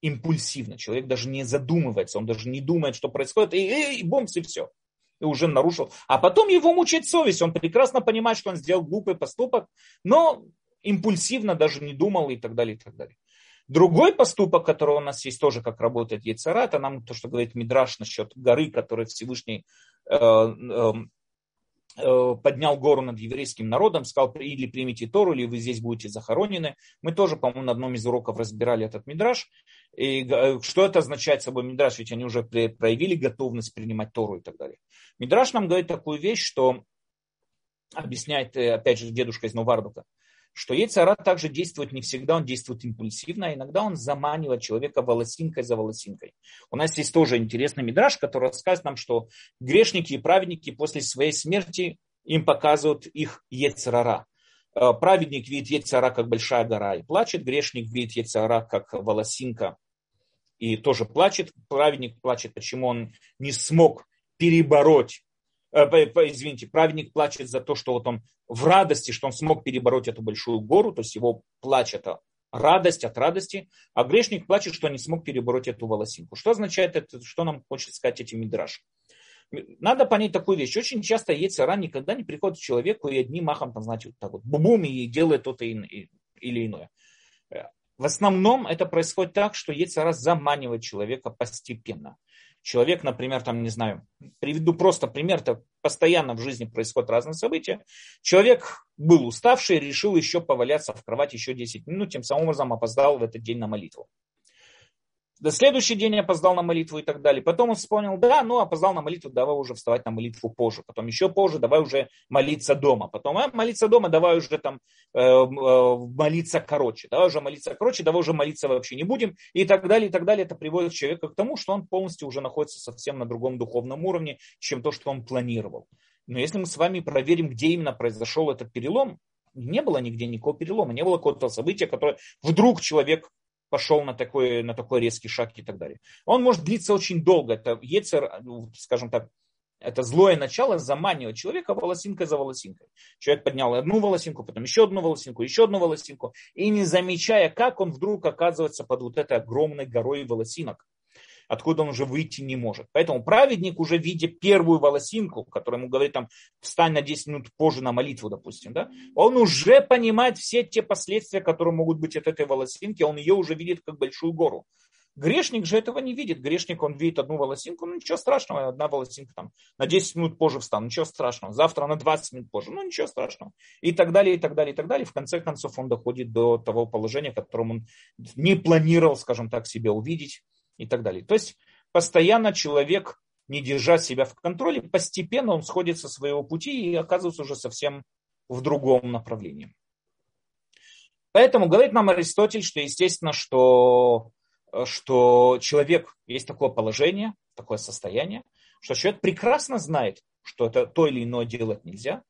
импульсивно. Человек даже не задумывается, он даже не думает, что происходит, и, и, и бомбс, и все. И уже нарушил. А потом его мучает совесть. Он прекрасно понимает, что он сделал глупый поступок, но импульсивно даже не думал и так далее, и так далее. Другой поступок, который у нас есть тоже, как работает Ецара, это нам то, что говорит Мидраш насчет горы, которую Всевышний э, Э, поднял гору над еврейским народом, сказал, или примите Тору, или вы здесь будете захоронены. Мы тоже, по-моему, на одном из уроков разбирали этот мидраж. И э, что это означает собой мидраж? Ведь они уже проявили готовность принимать Тору и так далее. Мидраж нам говорит такую вещь, что объясняет, э, опять же, дедушка из Новардука, что Ецара также действует не всегда, он действует импульсивно, а иногда он заманивает человека волосинкой за волосинкой. У нас есть тоже интересный мидраж, который рассказывает нам, что грешники и праведники после своей смерти им показывают их Ецарара. Э, праведник видит Ецара как большая гора и плачет, грешник видит Ецара как волосинка и тоже плачет. Праведник плачет, почему он не смог перебороть извините, праведник плачет за то, что вот он в радости, что он смог перебороть эту большую гору, то есть его плач это радость от радости, а грешник плачет, что не смог перебороть эту волосинку. Что означает это, что нам хочет сказать этим мидраш? Надо понять такую вещь. Очень часто Ецера никогда не приходит к человеку и одним махом, там, знаете, вот так вот, бубум и делает то-то или иное. Э, в основном это происходит так, что Ецера заманивает человека постепенно человек, например, там, не знаю, приведу просто пример, это постоянно в жизни происходят разные события. Человек был уставший, решил еще поваляться в кровати еще 10 минут, тем самым образом опоздал в этот день на молитву. До следующий день я опоздал на молитву и так далее. Потом он вспомнил, да, ну опоздал на молитву, давай уже вставать на молитву позже. Потом еще позже, давай уже молиться дома. Потом а, молиться дома, давай уже там э, э, молиться короче. Давай уже молиться короче, давай уже молиться вообще не будем. И так далее, и так далее. Это приводит человека к тому, что он полностью уже находится совсем на другом духовном уровне, чем то, что он планировал. Но если мы с вами проверим, где именно произошел этот перелом, не было нигде никакого перелома, не было какого-то события, которое вдруг человек пошел на такой, на такой резкий шаг и так далее. Он может длиться очень долго. Это Ецер, ну, скажем так, это злое начало заманивает человека волосинкой за волосинкой. Человек поднял одну волосинку, потом еще одну волосинку, еще одну волосинку, и не замечая, как он вдруг оказывается под вот этой огромной горой волосинок откуда он уже выйти не может. Поэтому праведник, уже видя первую волосинку, которая ему говорит, там, встань на 10 минут позже на молитву, допустим, да, он уже понимает все те последствия, которые могут быть от этой волосинки, он ее уже видит как большую гору. Грешник же этого не видит. Грешник, он видит одну волосинку, ну ничего страшного, одна волосинка там на 10 минут позже встану, ничего страшного. Завтра на 20 минут позже, ну ничего страшного. И так далее, и так далее, и так далее. В конце концов он доходит до того положения, в котором он не планировал, скажем так, себя увидеть и так далее. То есть постоянно человек, не держа себя в контроле, постепенно он сходит со своего пути и оказывается уже совсем в другом направлении. Поэтому говорит нам Аристотель, что естественно, что, что человек, есть такое положение, такое состояние, что человек прекрасно знает, что это то или иное делать нельзя.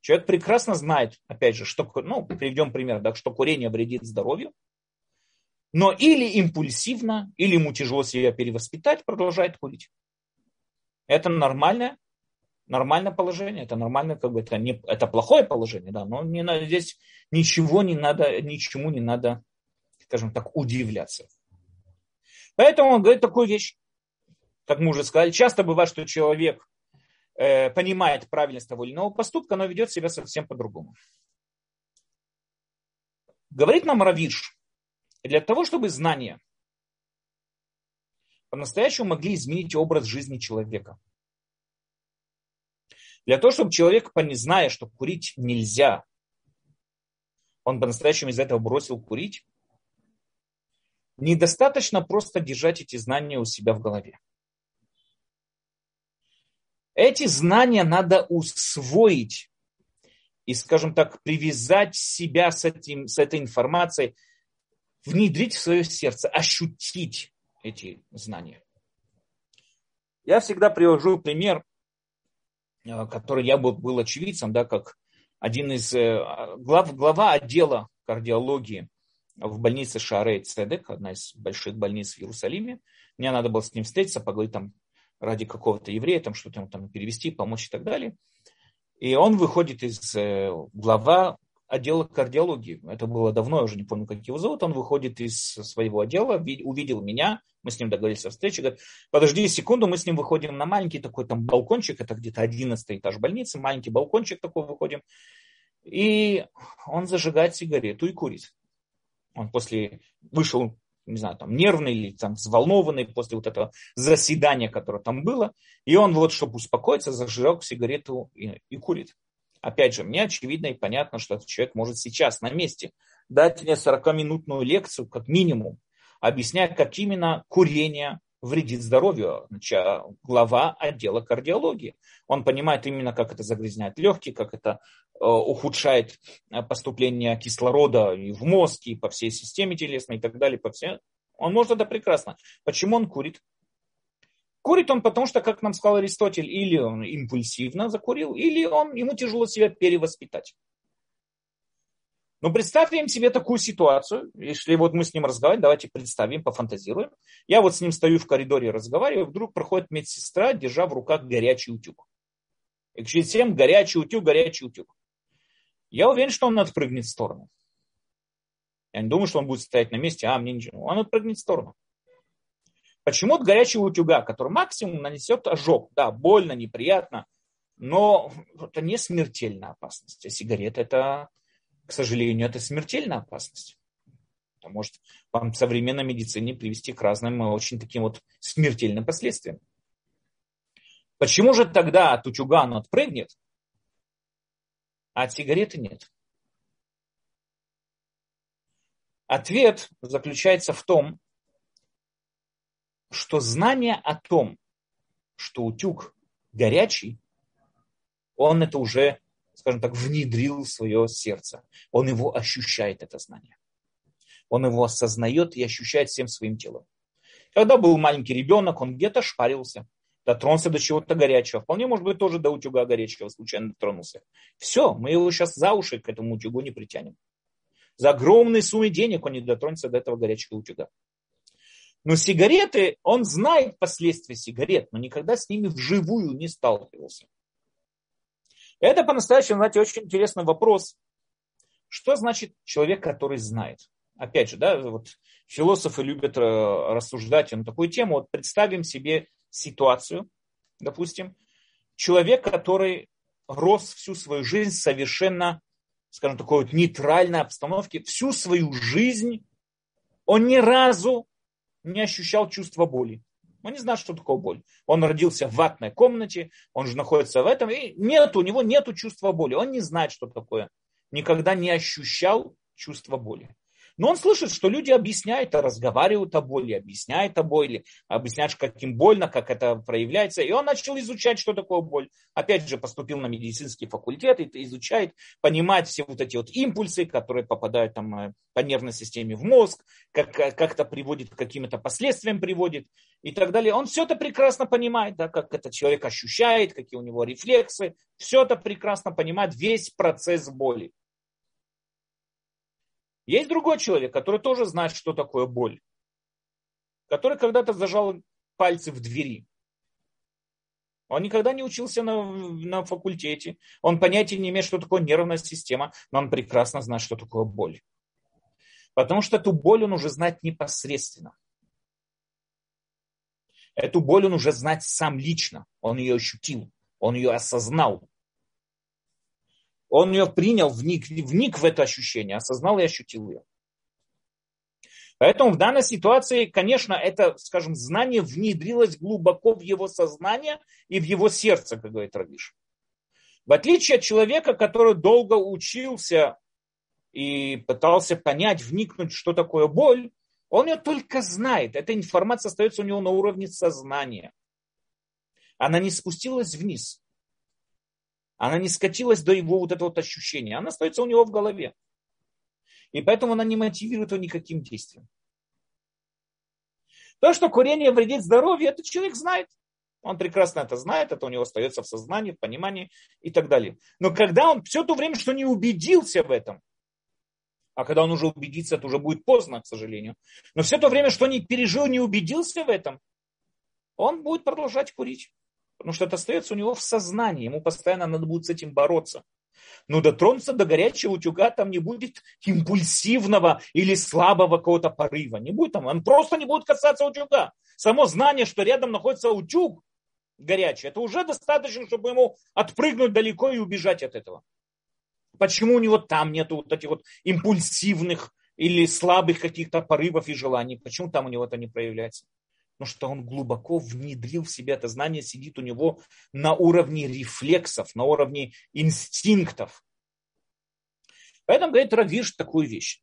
Человек прекрасно знает, опять же, что, ну, приведем пример, да, что курение вредит здоровью, но или импульсивно, или ему тяжело себя перевоспитать, продолжает курить. Это нормальное, нормальное положение, это нормальное, как бы это не, это плохое положение, да, но не надо, здесь ничего не надо, ничему не надо, скажем так, удивляться. Поэтому он говорит такую вещь, как мы уже сказали, часто бывает, что человек э, понимает правильность того или иного поступка, но ведет себя совсем по-другому. Говорит нам Равиш, для того, чтобы знания по-настоящему могли изменить образ жизни человека. Для того, чтобы человек, зная, что курить нельзя, он по-настоящему из этого бросил курить, недостаточно просто держать эти знания у себя в голове. Эти знания надо усвоить и, скажем так, привязать себя с, этим, с этой информацией, внедрить в свое сердце, ощутить эти знания. Я всегда привожу пример, э, который я был, был очевидцем, да, как один из э, глав, глава отдела кардиологии в больнице Шарей Цедек, одна из больших больниц в Иерусалиме. Мне надо было с ним встретиться, поговорить там ради какого-то еврея, там что-то ему там перевести, помочь и так далее. И он выходит из э, глава отдела кардиологии. Это было давно, я уже не помню, как его зовут. Он выходит из своего отдела, увидел меня, мы с ним договорились о встрече, говорит, подожди секунду, мы с ним выходим на маленький такой там балкончик, это где-то 11 этаж больницы, маленький балкончик такой выходим, и он зажигает сигарету и курит. Он после вышел не знаю, там нервный или там взволнованный после вот этого заседания, которое там было. И он вот, чтобы успокоиться, зажег сигарету и, и курит. Опять же, мне очевидно и понятно, что этот человек может сейчас на месте дать мне 40-минутную лекцию, как минимум, объясняя, как именно курение вредит здоровью. Значит, глава отдела кардиологии. Он понимает именно, как это загрязняет легкие, как это э, ухудшает э, поступление кислорода и в мозг, и по всей системе телесной и так далее. По всей... Он может это прекрасно. Почему он курит? Курит он потому, что, как нам сказал Аристотель, или он импульсивно закурил, или он, ему тяжело себя перевоспитать. Но представим себе такую ситуацию, если вот мы с ним разговариваем, давайте представим, пофантазируем. Я вот с ним стою в коридоре, разговариваю, вдруг проходит медсестра, держа в руках горячий утюг. И кричит всем горячий утюг, горячий утюг. Я уверен, что он отпрыгнет в сторону. Я не думаю, что он будет стоять на месте, а мне ничего. Он отпрыгнет в сторону. Почему от горячего утюга, который максимум нанесет ожог? Да, больно, неприятно, но это не смертельная опасность. А сигарета это к сожалению, это смертельная опасность. Это может вам в современной медицине привести к разным очень таким вот смертельным последствиям. Почему же тогда от утюга оно отпрыгнет, а от сигареты нет? Ответ заключается в том, что знание о том, что утюг горячий, он это уже скажем так, внедрил в свое сердце. Он его ощущает, это знание. Он его осознает и ощущает всем своим телом. Когда был маленький ребенок, он где-то шпарился, дотронулся до чего-то горячего. Вполне, может быть, тоже до утюга горячего случайно дотронулся. Все, мы его сейчас за уши к этому утюгу не притянем. За огромные суммы денег он не дотронется до этого горячего утюга. Но сигареты, он знает последствия сигарет, но никогда с ними вживую не сталкивался. Это по-настоящему, знаете, очень интересный вопрос. Что значит человек, который знает? Опять же, да, вот философы любят э, рассуждать на такую тему. Вот представим себе ситуацию, допустим, человек, который рос всю свою жизнь совершенно, скажем, такой вот нейтральной обстановке, всю свою жизнь он ни разу не ощущал чувства боли. Он не знает, что такое боль. Он родился в ватной комнате, он же находится в этом, и нет, у него нет чувства боли. Он не знает, что такое. Никогда не ощущал чувства боли. Но он слышит, что люди объясняют, а разговаривают о боли, объясняют о боли, объясняют, как им больно, как это проявляется. И он начал изучать, что такое боль. Опять же, поступил на медицинский факультет, и изучает, понимает все вот эти вот импульсы, которые попадают там э, по нервной системе в мозг, как, э, как это приводит к каким-то последствиям приводит и так далее. Он все это прекрасно понимает, да, как этот человек ощущает, какие у него рефлексы. Все это прекрасно понимает, весь процесс боли. Есть другой человек, который тоже знает, что такое боль. Который когда-то зажал пальцы в двери. Он никогда не учился на, на факультете. Он понятия не имеет, что такое нервная система, но он прекрасно знает, что такое боль. Потому что эту боль он уже знает непосредственно. Эту боль он уже знает сам лично. Он ее ощутил, он ее осознал. Он ее принял, вник, вник в это ощущение, осознал и ощутил ее. Поэтому в данной ситуации, конечно, это, скажем, знание внедрилось глубоко в его сознание и в его сердце, как говорит Рабиш. В отличие от человека, который долго учился и пытался понять, вникнуть, что такое боль, Он ее только знает. Эта информация остается у него на уровне сознания. Она не спустилась вниз. Она не скатилась до его вот этого вот ощущения. Она остается у него в голове. И поэтому она не мотивирует его никаким действием. То, что курение вредит здоровью, это человек знает. Он прекрасно это знает, это у него остается в сознании, в понимании и так далее. Но когда он все то время, что не убедился в этом, а когда он уже убедится, это уже будет поздно, к сожалению. Но все то время, что не пережил, не убедился в этом, он будет продолжать курить. Потому что это остается у него в сознании. Ему постоянно надо будет с этим бороться. Но дотронуться до горячего утюга там не будет импульсивного или слабого какого-то порыва. Не будет там. Он просто не будет касаться утюга. Само знание, что рядом находится утюг горячий, это уже достаточно, чтобы ему отпрыгнуть далеко и убежать от этого. Почему у него там нету вот этих вот импульсивных или слабых каких-то порывов и желаний? Почему там у него это не проявляется? Потому что он глубоко внедрил в себя это знание, сидит у него на уровне рефлексов, на уровне инстинктов. Поэтому говорит Равиш такую вещь.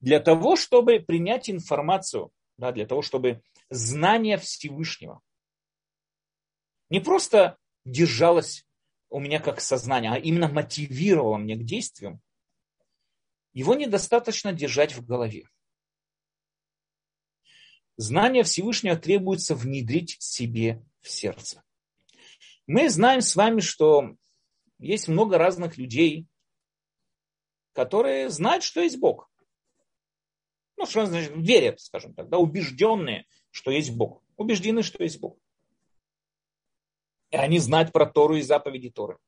Для того, чтобы принять информацию, да, для того, чтобы знание Всевышнего не просто держалось у меня как сознание, а именно мотивировало меня к действиям, его недостаточно держать в голове. Знание Всевышнего требуется внедрить себе в сердце. Мы знаем с вами, что есть много разных людей, которые знают, что есть Бог. Ну, что значит, верят, скажем так, да, убежденные, что есть Бог. Убеждены, что есть Бог. И они знают про Тору и заповеди Торы.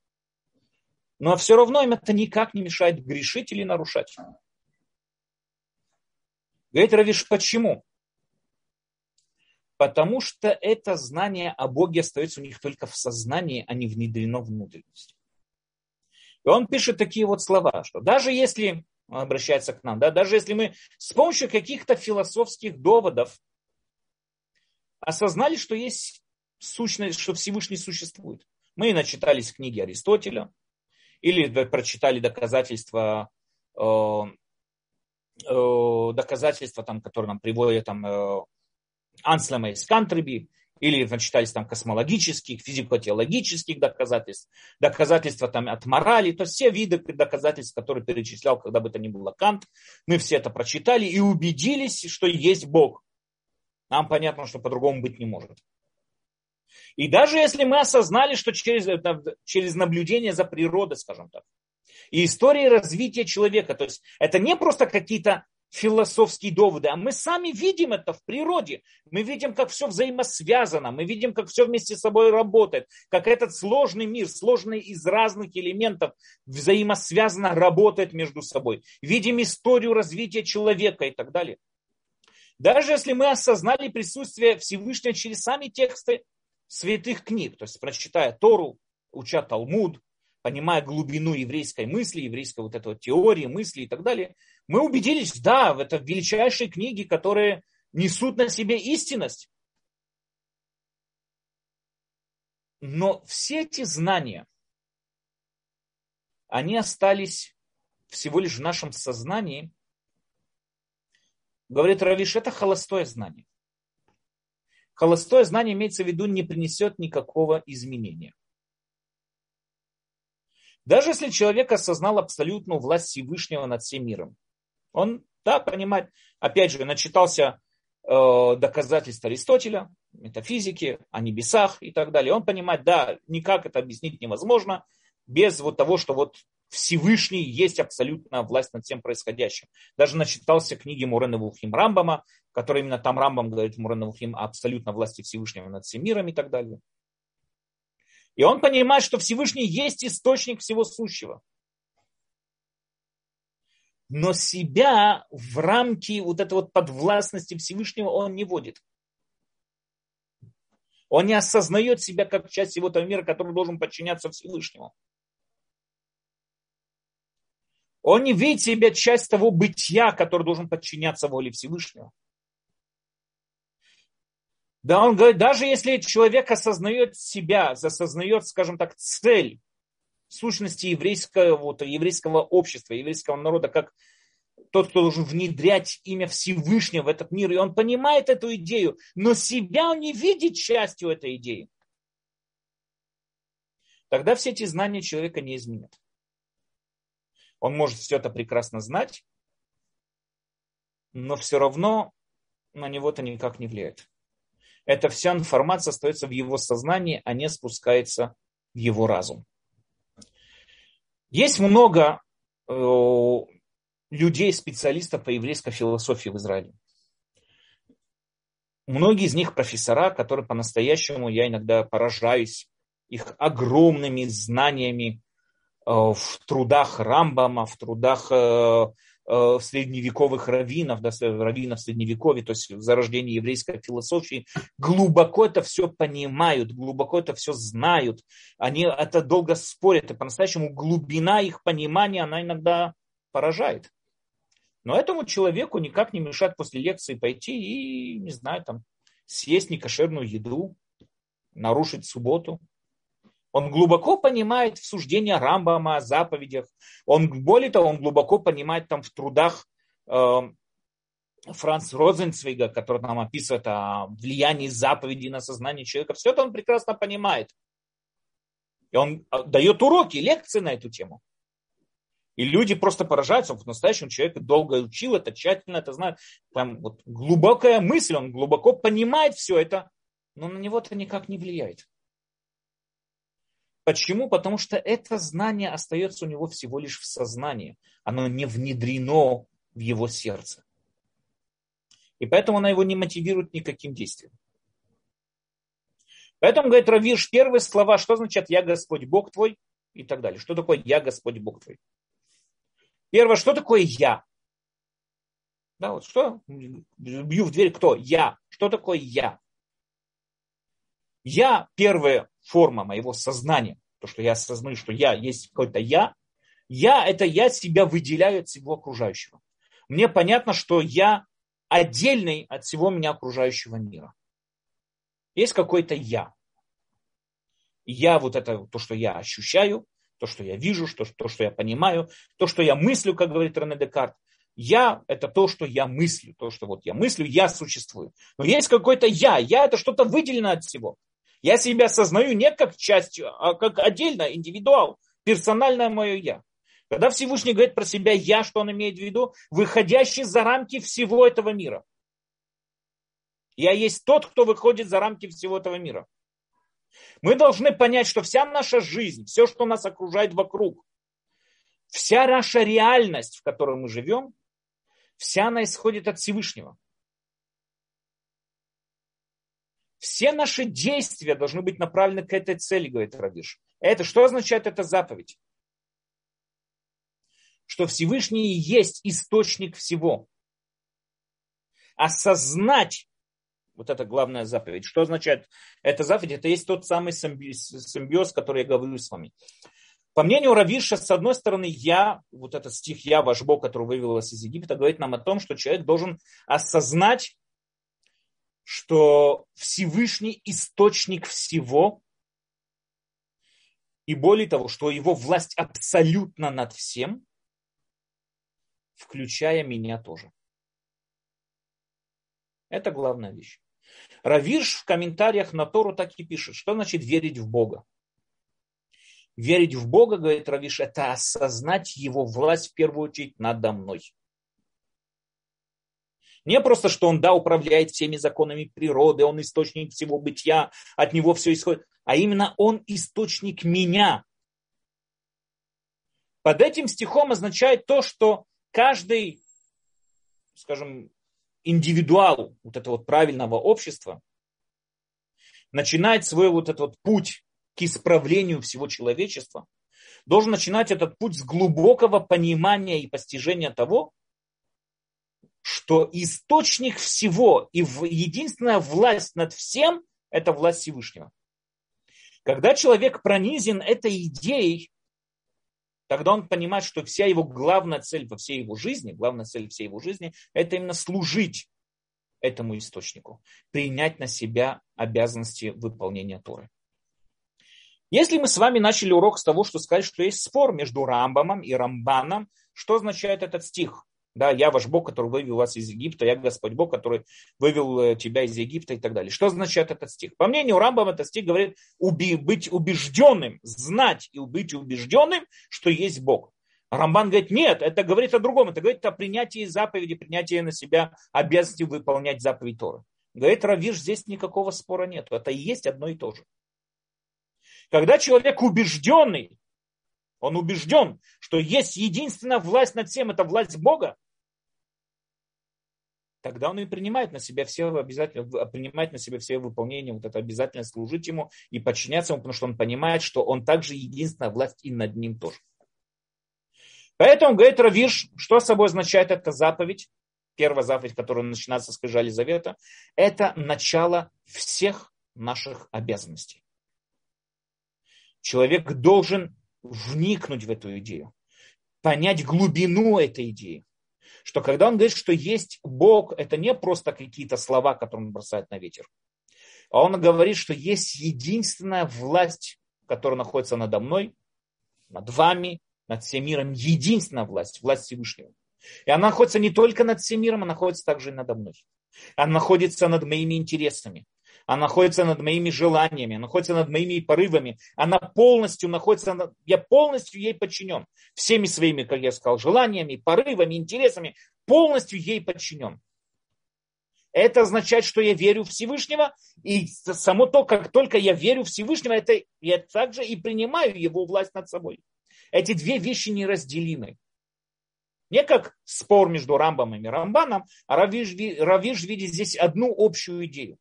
Но все равно им это никак не мешает грешить или нарушать. Говорит Равиш, почему? Потому что это знание о Боге остается у них только в сознании, а не внедрено внутренность. И он пишет такие вот слова, что даже если, он обращается к нам, да, даже если мы с помощью каких-то философских доводов осознали, что есть сущность, что Всевышний существует. Мы начитались книги Аристотеля, или прочитали доказательства, э, э, доказательства там, которые нам приводят там, э, Анслема из Кантреби, или начитались там космологических, физико-теологических доказательств, доказательства там от морали, то все виды доказательств, которые перечислял, когда бы то ни было Кант, мы все это прочитали и убедились, что есть Бог. Нам понятно, что по-другому быть не может. И даже если мы осознали, что через, через наблюдение за природой, скажем так, и истории развития человека, то есть это не просто какие-то философские доводы, а мы сами видим это в природе. Мы видим, как все взаимосвязано, мы видим, как все вместе с собой работает, как этот сложный мир, сложный из разных элементов, взаимосвязанно работает между собой. Видим историю развития человека и так далее. Даже если мы осознали присутствие Всевышнего через сами тексты святых книг, то есть прочитая Тору, уча Талмуд, понимая глубину еврейской мысли, еврейской вот этой теории, мысли и так далее, мы убедились, да, в это величайшие книги, которые несут на себе истинность. Но все эти знания, они остались всего лишь в нашем сознании. Говорит Равиш, это холостое знание холостое знание имеется в виду не принесет никакого изменения. Даже если человек осознал абсолютную власть Всевышнего над всем миром, он, да, понимает, опять же, начитался э, доказательств Аристотеля, метафизики, о небесах и так далее. Он понимает, да, никак это объяснить невозможно без вот того, что вот Всевышний есть абсолютная власть над всем происходящим. Даже начитался книги Мурена Вухим Рамбама, который именно там Рамбам говорит Мурена Вухим о абсолютной власти Всевышнего над всем миром и так далее. И он понимает, что Всевышний есть источник всего сущего. Но себя в рамки вот этой вот подвластности Всевышнего он не вводит. Он не осознает себя как часть всего этого мира, который должен подчиняться Всевышнему. Он не видит себя часть того бытия, который должен подчиняться воле Всевышнего. Да, он говорит, даже если человек осознает себя, осознает, скажем так, цель сущности еврейского, вот, еврейского общества, еврейского народа, как тот, кто должен внедрять имя Всевышнего в этот мир, и он понимает эту идею, но себя он не видит частью этой идеи, тогда все эти знания человека не изменят. Он может все это прекрасно знать, но все равно на него это никак не влияет. Эта вся информация остается в его сознании, а не спускается в его разум. Есть много э, людей, специалистов по еврейской философии в Израиле. Многие из них профессора, которые по-настоящему, я иногда поражаюсь их огромными знаниями э, в трудах Рамбама, в трудах э, средневековых раввинов, да, раввинов средневековья, то есть зарождение еврейской философии, глубоко это все понимают, глубоко это все знают. Они это долго спорят, и по-настоящему глубина их понимания, она иногда поражает. Но этому человеку никак не мешает после лекции пойти и, не знаю, там, съесть некошерную еду, нарушить субботу. Он глубоко понимает в суждении Рамбама о заповедях. Он, более того, он глубоко понимает там в трудах э, Франц Розенцвига, который нам описывает о влиянии заповедей на сознание человека. Все это он прекрасно понимает. И он э, дает уроки, лекции на эту тему. И люди просто поражаются, в настоящем человек долго учил это, тщательно это знает. Прям вот глубокая мысль, он глубоко понимает все это, но на него это никак не влияет. Почему? Потому что это знание остается у него всего лишь в сознании. Оно не внедрено в его сердце. И поэтому она его не мотивирует никаким действием. Поэтому, говорит Равиш, первые слова, что значит «Я Господь Бог твой» и так далее. Что такое «Я Господь Бог твой»? Первое, что такое «я»? Да, вот что? Бью в дверь кто? Я. Что такое я? Я первая форма моего сознания. То, что я осознаю, что я есть какой-то я. Я – это я себя выделяю от всего окружающего. Мне понятно, что я отдельный от всего меня окружающего мира. Есть какой-то я. я вот это, то, что я ощущаю, то, что я вижу, то, то, что я понимаю, то, что я мыслю, как говорит Рене Декарт. Я – это то, что я мыслю, то, что вот я мыслю, я существую. Но есть какой-то я, я – это что-то выделено от всего. Я себя осознаю не как часть, а как отдельно, индивидуал, персональное мое я. Когда Всевышний говорит про себя я, что он имеет в виду? Выходящий за рамки всего этого мира. Я есть тот, кто выходит за рамки всего этого мира. Мы должны понять, что вся наша жизнь, все, что нас окружает вокруг, вся наша реальность, в которой мы живем, вся она исходит от Всевышнего. Все наши действия должны быть направлены к этой цели, говорит Равиш. Это что означает эта заповедь? Что Всевышний есть источник всего. Осознать вот это главная заповедь. Что означает эта заповедь? Это есть тот самый симбиоз, который я говорю с вами. По мнению Равиша, с одной стороны, я, вот этот стих «Я, ваш Бог», который вывел вас из Египта, говорит нам о том, что человек должен осознать, что Всевышний источник всего, и более того, что его власть абсолютно над всем, включая меня тоже. Это главная вещь. Равирш в комментариях на Тору так и пишет, что значит верить в Бога. Верить в Бога, говорит Равиш, это осознать Его власть в первую очередь надо мной. Не просто, что он, да, управляет всеми законами природы, он источник всего бытия, от него все исходит, а именно он источник меня. Под этим стихом означает то, что каждый, скажем, индивидуал вот этого вот правильного общества начинает свой вот этот вот путь к исправлению всего человечества, должен начинать этот путь с глубокого понимания и постижения того, что источник всего и единственная власть над всем – это власть Всевышнего. Когда человек пронизен этой идеей, тогда он понимает, что вся его главная цель во всей его жизни, главная цель всей его жизни, это именно служить этому источнику, принять на себя обязанности выполнения Торы. Если мы с вами начали урок с того, что сказать, что есть спор между Рамбамом и Рамбаном, что означает этот стих? Да, я ваш Бог, который вывел вас из Египта, я Господь Бог, который вывел э, тебя из Египта и так далее. Что означает этот стих? По мнению Рамбам, этот стих говорит уби, быть убежденным, знать и быть убежденным, что есть Бог. Рамбан говорит, нет, это говорит о другом, это говорит о принятии заповеди, принятии на себя обязанности выполнять заповедь Торы. Говорит Равиш, здесь никакого спора нет, это и есть одно и то же. Когда человек убежденный, он убежден, что есть единственная власть над всем, это власть Бога, тогда он и принимает на себя все обязательно, принимает на себя все выполнения, вот это обязательно служить ему и подчиняться ему, потому что он понимает, что он также единственная власть и над ним тоже. Поэтому, говорит Равиш, что собой означает эта заповедь? Первая заповедь, которая начинается с скрижали завета, это начало всех наших обязанностей. Человек должен вникнуть в эту идею, понять глубину этой идеи. Что когда он говорит, что есть Бог, это не просто какие-то слова, которые он бросает на ветер. А он говорит, что есть единственная власть, которая находится надо мной, над вами, над всем миром. Единственная власть, власть Всевышнего. И она находится не только над всем миром, она находится также и надо мной. Она находится над моими интересами она находится над моими желаниями, она находится над моими порывами, она полностью находится, над... я полностью ей подчинен. Всеми своими, как я сказал, желаниями, порывами, интересами, полностью ей подчинен. Это означает, что я верю Всевышнего, и само то, как только я верю Всевышнего, это я также и принимаю его власть над собой. Эти две вещи неразделимы. Не как спор между Рамбом и Рамбаном, а Равиш, Равиш видит здесь одну общую идею.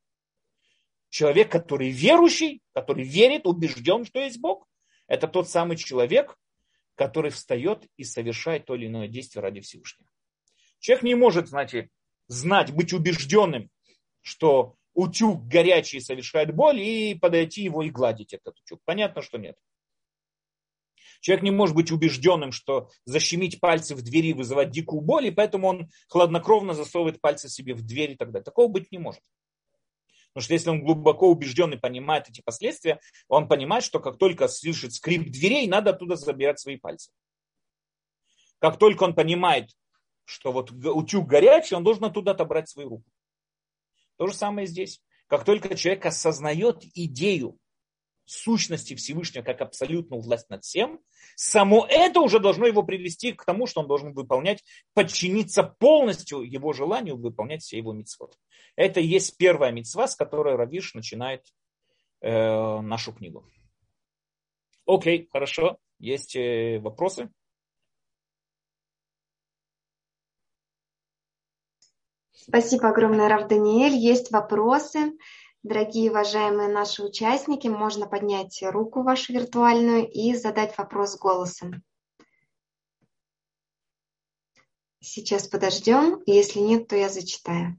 Человек, который верующий, который верит, убежден, что есть Бог, это тот самый человек, который встает и совершает то или иное действие ради Всевышнего. Человек не может, знаете, знать, быть убежденным, что утюг горячий совершает боль, и подойти его и гладить этот утюг. Понятно, что нет. Человек не может быть убежденным, что защемить пальцы в двери вызывать дикую боль, и поэтому он хладнокровно засовывает пальцы себе в дверь и так далее. Такого быть не может. Потому что если он глубоко убежден и понимает эти последствия, он понимает, что как только слышит скрип дверей, надо оттуда забирать свои пальцы. Как только он понимает, что вот утюг горячий, он должен оттуда отобрать свою руку. То же самое здесь. Как только человек осознает идею сущности Всевышнего как абсолютную власть над всем, само это уже должно его привести к тому, что он должен выполнять, подчиниться полностью его желанию выполнять все его митцвот. Это и есть первая митцва, с которой Равиш начинает э, нашу книгу. Окей, хорошо. Есть э, вопросы? Спасибо огромное, Рав Даниэль. Есть вопросы. Дорогие уважаемые наши участники, можно поднять руку вашу виртуальную и задать вопрос голосом. Сейчас подождем, если нет, то я зачитаю.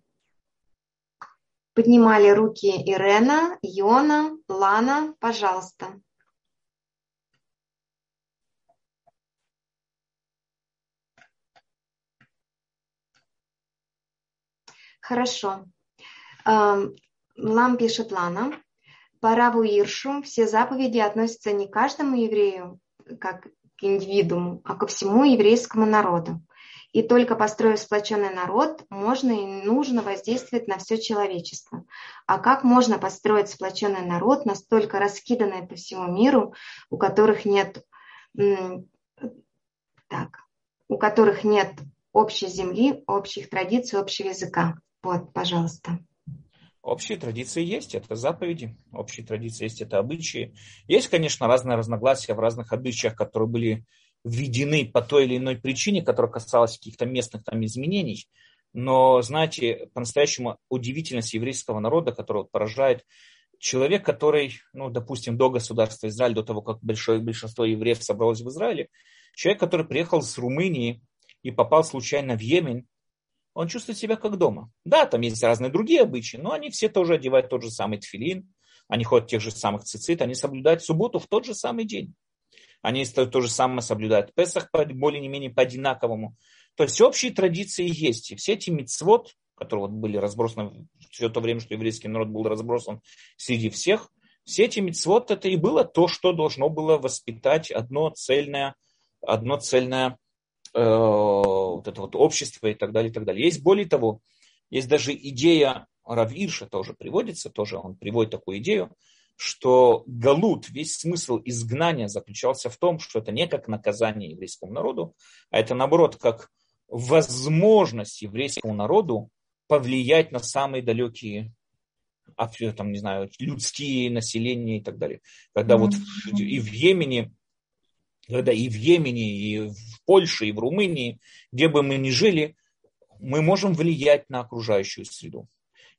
Поднимали руки Ирена, Йона, Лана, пожалуйста. Хорошо. Лам пишет Лана. По Раву Иршу все заповеди относятся не к каждому еврею, как к индивидууму, а ко всему еврейскому народу. И только построив сплоченный народ, можно и нужно воздействовать на все человечество. А как можно построить сплоченный народ, настолько раскиданный по всему миру, у которых нет, так, у которых нет общей земли, общих традиций, общего языка? Вот, пожалуйста. Общие традиции есть, это заповеди, общие традиции есть, это обычаи. Есть, конечно, разные разногласия в разных обычаях, которые были введены по той или иной причине, которая касалась каких-то местных там изменений. Но, знаете, по-настоящему удивительность еврейского народа, которая поражает человек, который, ну, допустим, до государства Израиль, до того, как большое большинство евреев собралось в Израиле, человек, который приехал с Румынии и попал случайно в Йемен, он чувствует себя как дома. Да, там есть разные другие обычаи, но они все тоже одевают тот же самый тфилин, они ходят в тех же самых цицит, они соблюдают субботу в тот же самый день. Они то же самое соблюдают Песах более-менее по одинаковому. То есть общие традиции есть. И все эти мицвод, которые вот были разбросаны все то время, что еврейский народ был разбросан среди всех, все эти мицвод это и было то, что должно было воспитать одно цельное, одно цельное э, вот это вот общество и так далее, и так далее. Есть более того, есть даже идея Равирша тоже приводится, тоже он приводит такую идею, что Галут, весь смысл изгнания заключался в том, что это не как наказание еврейскому народу, а это наоборот как возможность еврейскому народу повлиять на самые далекие там, не знаю, людские населения и так далее. Когда mm-hmm. вот и в Йемене, когда и в Йемене, и в Польше, и в Румынии, где бы мы ни жили, мы можем влиять на окружающую среду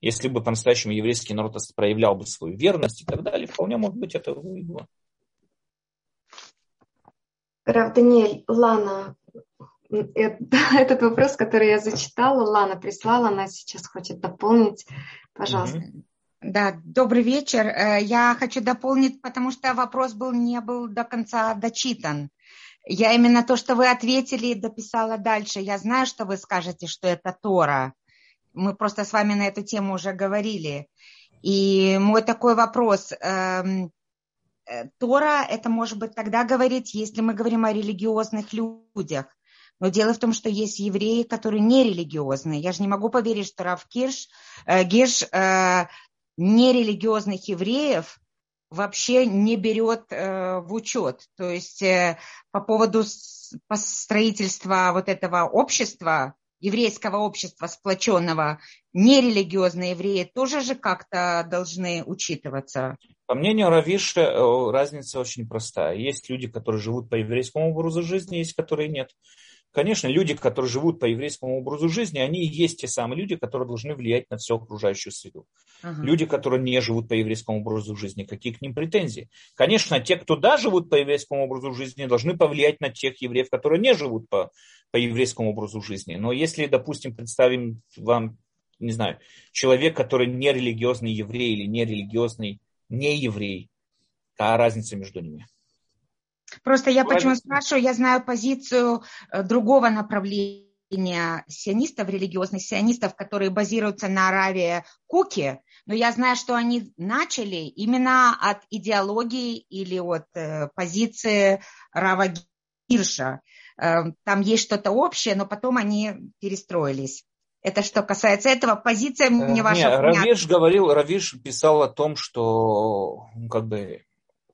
если бы по-настоящему еврейский народ проявлял бы свою верность и так далее, вполне может быть это и было. Рав Даниэль, Лана, этот вопрос, который я зачитала, Лана прислала, она сейчас хочет дополнить. Пожалуйста. Mm-hmm. Да, добрый вечер. Э, я хочу дополнить, потому что вопрос был не был до конца дочитан. Я именно то, что вы ответили, дописала дальше. Я знаю, что вы скажете, что это Тора. Мы просто с вами на эту тему уже говорили. И мой такой вопрос. Эм, э, Тора это может быть тогда говорить, если мы говорим о религиозных людях. Но дело в том, что есть евреи, которые нерелигиозные. Я же не могу поверить, что Рав Кирш, э, Гирш э, нерелигиозных евреев вообще не берет э, в учет. То есть э, по поводу строительства вот этого общества, еврейского общества сплоченного, нерелигиозные евреи тоже же как-то должны учитываться? По мнению Равиша, э, разница очень простая. Есть люди, которые живут по еврейскому образу жизни, есть которые нет. Конечно, люди, которые живут по еврейскому образу жизни, они и есть те самые люди, которые должны влиять на всю окружающую среду. Ага. Люди, которые не живут по еврейскому образу жизни, какие к ним претензии? Конечно, те, кто да, живут по еврейскому образу жизни, должны повлиять на тех евреев, которые не живут по, по еврейскому образу жизни. Но если, допустим, представим вам, не знаю, человек, который не религиозный еврей или не религиозный не еврей, какая разница между ними? Просто я почему спрашиваю, я знаю позицию э, другого направления сионистов, религиозных сионистов, которые базируются на Аравии Куки, но я знаю, что они начали именно от идеологии или от э, позиции Рава Гирша. Э, там есть что-то общее, но потом они перестроились. Это что касается этого, позиция мне ваша. Нет, Равиш говорил, Равиш писал о том, что ну, как бы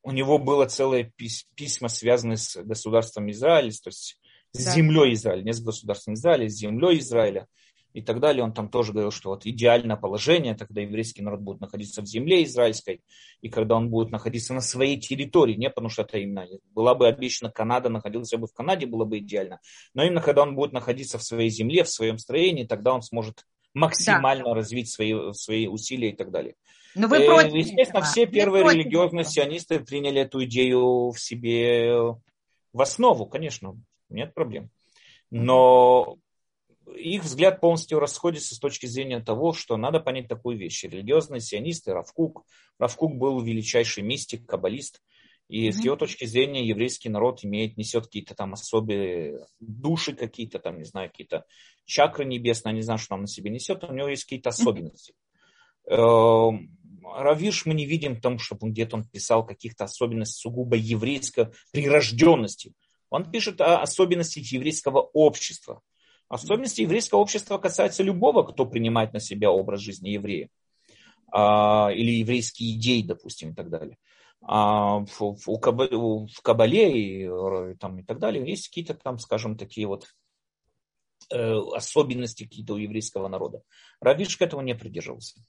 у него было целое письма, связанные с государством Израиля, то есть с да. землей Израиля, не с государством Израиля, а с землей Израиля и так далее. Он там тоже говорил, что вот идеальное положение, тогда еврейский народ будет находиться в земле израильской, и когда он будет находиться на своей территории, не потому что это именно была бы обещана Канада, находился бы в Канаде, было бы идеально, но именно когда он будет находиться в своей земле, в своем строении, тогда он сможет максимально да. развить свои, свои усилия и так далее. Но вы э, против Естественно, этого. все первые вы религиозные этого. сионисты приняли эту идею в себе в основу, конечно, нет проблем. Но их взгляд полностью расходится с точки зрения того, что надо понять такую вещь. Религиозные сионисты, Равкук. Равкук был величайший мистик, каббалист. И mm-hmm. с его точки зрения еврейский народ имеет, несет какие-то там особые души какие-то, там, не знаю, какие-то чакры небесные, не знаю, что он на себе несет, у него есть какие-то особенности. Mm-hmm. Равиш мы не видим том, чтобы он где-то он писал каких-то особенностей сугубо еврейской прирожденности. Он пишет о особенностях еврейского общества. Особенности еврейского общества касаются любого, кто принимает на себя образ жизни еврея. А, или еврейские идеи, допустим, и так далее. А в, в, в Кабале и, там, и так далее есть какие-то там, скажем, такие вот э, особенности какие-то у еврейского народа. Равиш к этому не придерживался.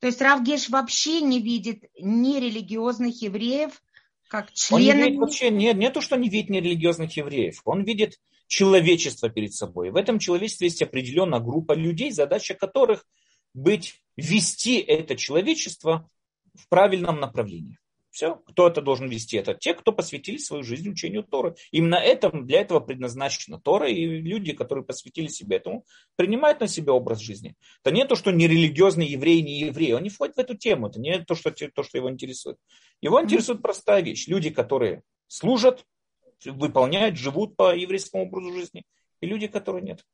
То есть Равгеш вообще не видит нерелигиозных евреев как членов... Он не видит вообще, нет, не то, что не видит нерелигиозных евреев. Он видит человечество перед собой. В этом человечестве есть определенная группа людей, задача которых быть, вести это человечество в правильном направлении. Все, кто это должен вести? Это те, кто посвятили свою жизнь учению Торы. Именно это, для этого предназначена Тора, и люди, которые посвятили себя этому, принимают на себя образ жизни. Это не то, что не религиозный еврей, не еврей. Он не входит в эту тему. Это не то, что, то, что его интересует. Его интересует простая вещь. Люди, которые служат, выполняют, живут по еврейскому образу жизни, и люди, которые нет.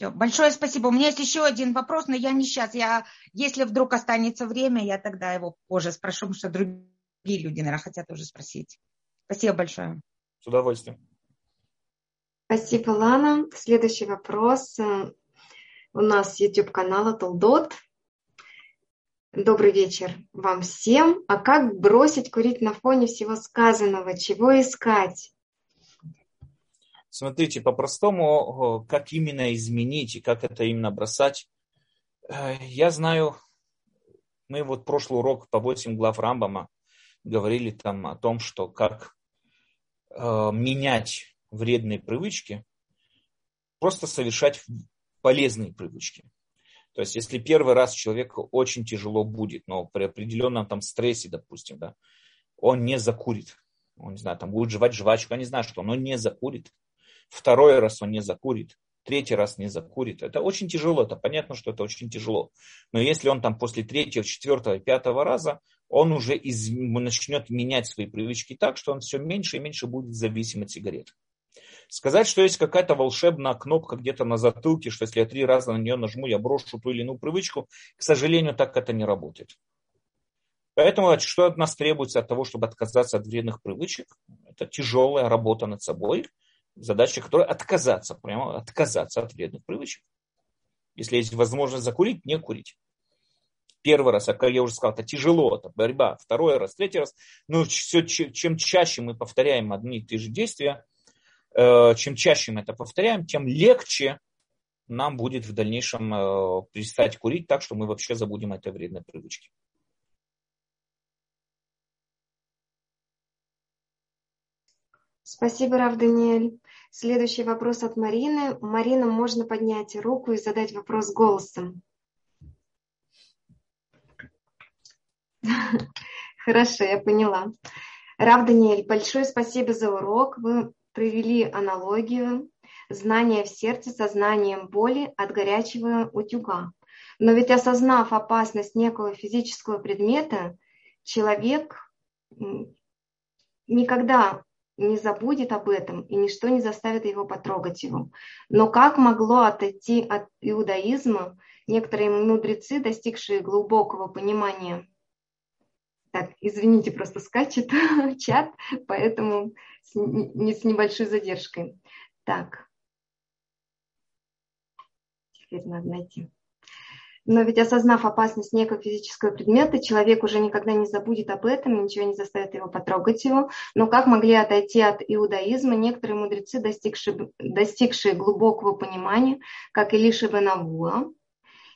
Большое спасибо. У меня есть еще один вопрос, но я не сейчас. Я, если вдруг останется время, я тогда его позже спрошу, потому что другие люди, наверное, хотят тоже спросить. Спасибо большое. С удовольствием. Спасибо, Лана. Следующий вопрос. У нас YouTube канала Толдот. Добрый вечер вам всем. А как бросить курить на фоне всего сказанного? Чего искать? Смотрите, по-простому, как именно изменить и как это именно бросать. Э, я знаю, мы вот прошлый урок по 8 глав Рамбама говорили там о том, что как э, менять вредные привычки, просто совершать полезные привычки. То есть, если первый раз человеку очень тяжело будет, но при определенном там стрессе, допустим, да, он не закурит. Он, не знаю, там будет жевать жвачку, я не знаю что, но не закурит. Второй раз он не закурит. Третий раз не закурит. Это очень тяжело, это понятно, что это очень тяжело. Но если он там после третьего, четвертого, пятого раза, он уже из, начнет менять свои привычки так, что он все меньше и меньше будет зависим от сигарет. Сказать, что есть какая-то волшебная кнопка где-то на затылке, что если я три раза на нее нажму, я брошу ту или иную привычку, к сожалению, так это не работает. Поэтому что от нас требуется от того, чтобы отказаться от вредных привычек? Это тяжелая работа над собой, задача которая отказаться, прямо отказаться от вредных привычек. Если есть возможность закурить, не курить. Первый раз, как я уже сказал, это тяжело, это борьба. Второй раз, третий раз. Но все, чем чаще мы повторяем одни и те же действия, Э, чем чаще мы это повторяем, тем легче нам будет в дальнейшем э, перестать курить так, что мы вообще забудем этой вредной привычки. Спасибо, Рав Даниэль. Следующий вопрос от Марины. Марина, можно поднять руку и задать вопрос голосом. Хорошо, я поняла. Рав Даниэль, большое спасибо за урок. Вы провели аналогию знания в сердце со знанием боли от горячего утюга. Но ведь осознав опасность некого физического предмета, человек никогда не забудет об этом, и ничто не заставит его потрогать его. Но как могло отойти от иудаизма некоторые мудрецы, достигшие глубокого понимания так, извините, просто скачет чат, поэтому с, не с небольшой задержкой. Так. Теперь надо найти. Но ведь осознав опасность некого физического предмета, человек уже никогда не забудет об этом, ничего не заставит его потрогать его. Но как могли отойти от иудаизма некоторые мудрецы, достигшие, достигшие глубокого понимания, как Илиша Бенавуа,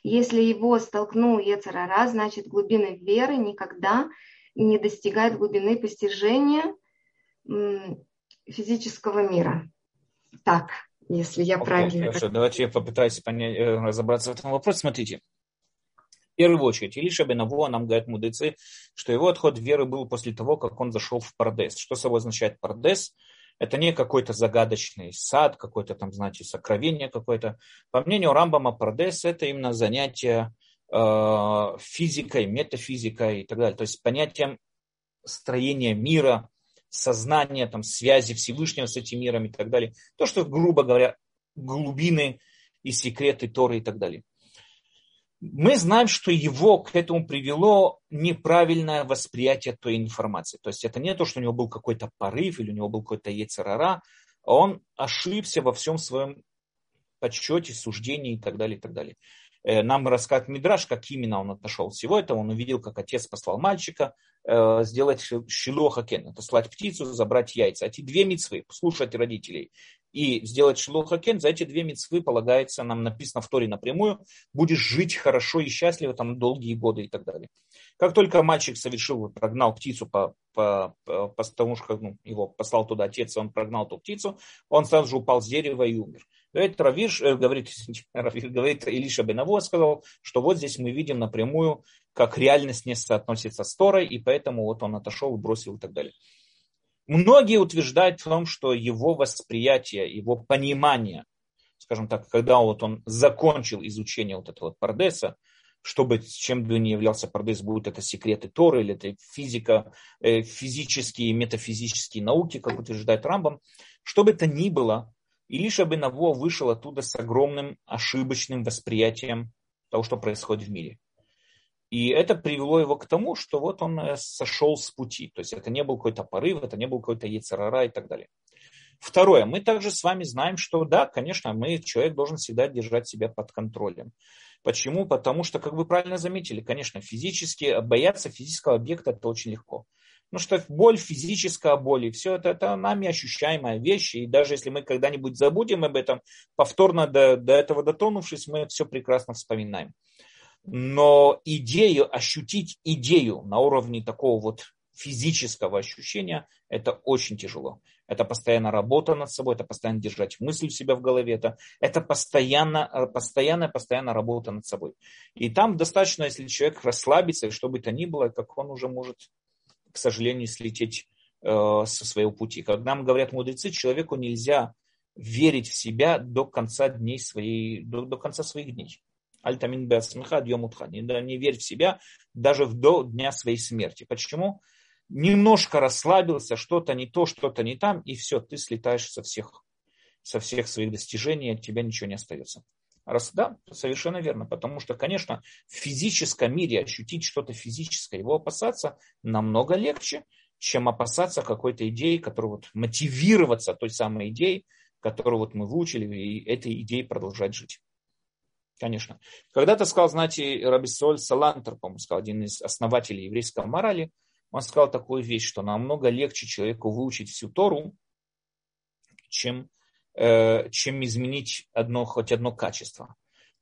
если его столкнул Ецарара, значит глубины веры никогда не достигает глубины постижения физического мира. Так, если я okay, правильно... Хорошо, давайте я попытаюсь понять, э, разобраться в этом вопросе. Смотрите, первую очередь, Илиша Бенавуа нам говорят мудрецы, что его отход веры был после того, как он зашел в Пардес. Что собой означает Пардес? Это не какой-то загадочный сад, какое-то там, знаете, сокровение какое-то. По мнению Рамбама, Пардес – это именно занятие э, физикой, метафизикой и так далее. То есть понятием строения мира, сознания, там, связи Всевышнего с этим миром и так далее. То, что, грубо говоря, глубины и секреты Торы и так далее. Мы знаем, что его к этому привело неправильное восприятие той информации. То есть это не то, что у него был какой-то порыв или у него был какой-то яйцерара, а он ошибся во всем своем подсчете, суждении и так далее, и так далее. Э, нам рассказывает Мидраш, как именно он отошел от всего этого. Он увидел, как отец послал мальчика э, сделать шилохакен, это слать птицу, забрать яйца. Эти две мецвы, слушать родителей и сделать шилохакен, за эти две мецвы полагается, нам написано в Торе напрямую, будешь жить хорошо и счастливо там долгие годы и так далее. Как только мальчик совершил, прогнал птицу, по, по, по, потому что ну, его послал туда отец, он прогнал ту птицу, он сразу же упал с дерева и умер. Говорит Равиш, э, говорит, Равиш, говорит Илиша Бенавуа сказал, что вот здесь мы видим напрямую, как реальность не соотносится с Торой, и поэтому вот он отошел, бросил и так далее. Многие утверждают в том, что его восприятие, его понимание, скажем так, когда вот он закончил изучение вот этого Пардеса, чтобы чем бы ни являлся Пардес, будут это секреты Торы или это физика, э, физические, метафизические науки, как утверждает Рамбам, что бы это ни было, Илиша Бенаво вышел оттуда с огромным ошибочным восприятием того, что происходит в мире. И это привело его к тому, что вот он э, сошел с пути. То есть это не был какой-то порыв, это не был какой-то яйцерара и так далее. Второе, мы также с вами знаем, что да, конечно, мы, человек должен всегда держать себя под контролем. Почему? Потому что, как вы правильно заметили, конечно, физически, бояться физического объекта это очень легко. Ну что боль, физическая боль, и все это, это нами ощущаемая вещь. И даже если мы когда-нибудь забудем об этом, повторно до, до этого дотонувшись, мы все прекрасно вспоминаем. Но идею, ощутить идею на уровне такого вот физического ощущения, это очень тяжело. Это постоянно работа над собой, это постоянно держать мысль в себя в голове, это, это постоянно, постоянная, постоянно работа над собой. И там достаточно, если человек расслабится, что бы то ни было, как он уже может к сожалению, слететь э, со своего пути. Когда нам говорят мудрецы, человеку нельзя верить в себя до конца дней своей, до, до конца своих дней. Альтамин беасмиха дьемутха. Не, не верь в себя даже до дня своей смерти. Почему? Немножко расслабился, что-то не то, что-то не там, и все, ты слетаешь со всех, со всех своих достижений, от тебя ничего не остается. Раз, да, совершенно верно. Потому что, конечно, в физическом мире ощутить что-то физическое, его опасаться намного легче, чем опасаться какой-то идеи, которая вот мотивироваться той самой идеей, которую вот мы выучили, и этой идеей продолжать жить. Конечно. Когда-то сказал, знаете, Рабисоль Салантер, по-моему, сказал, один из основателей еврейской морали, он сказал такую вещь, что намного легче человеку выучить всю Тору, чем Э, чем изменить одно, хоть одно качество.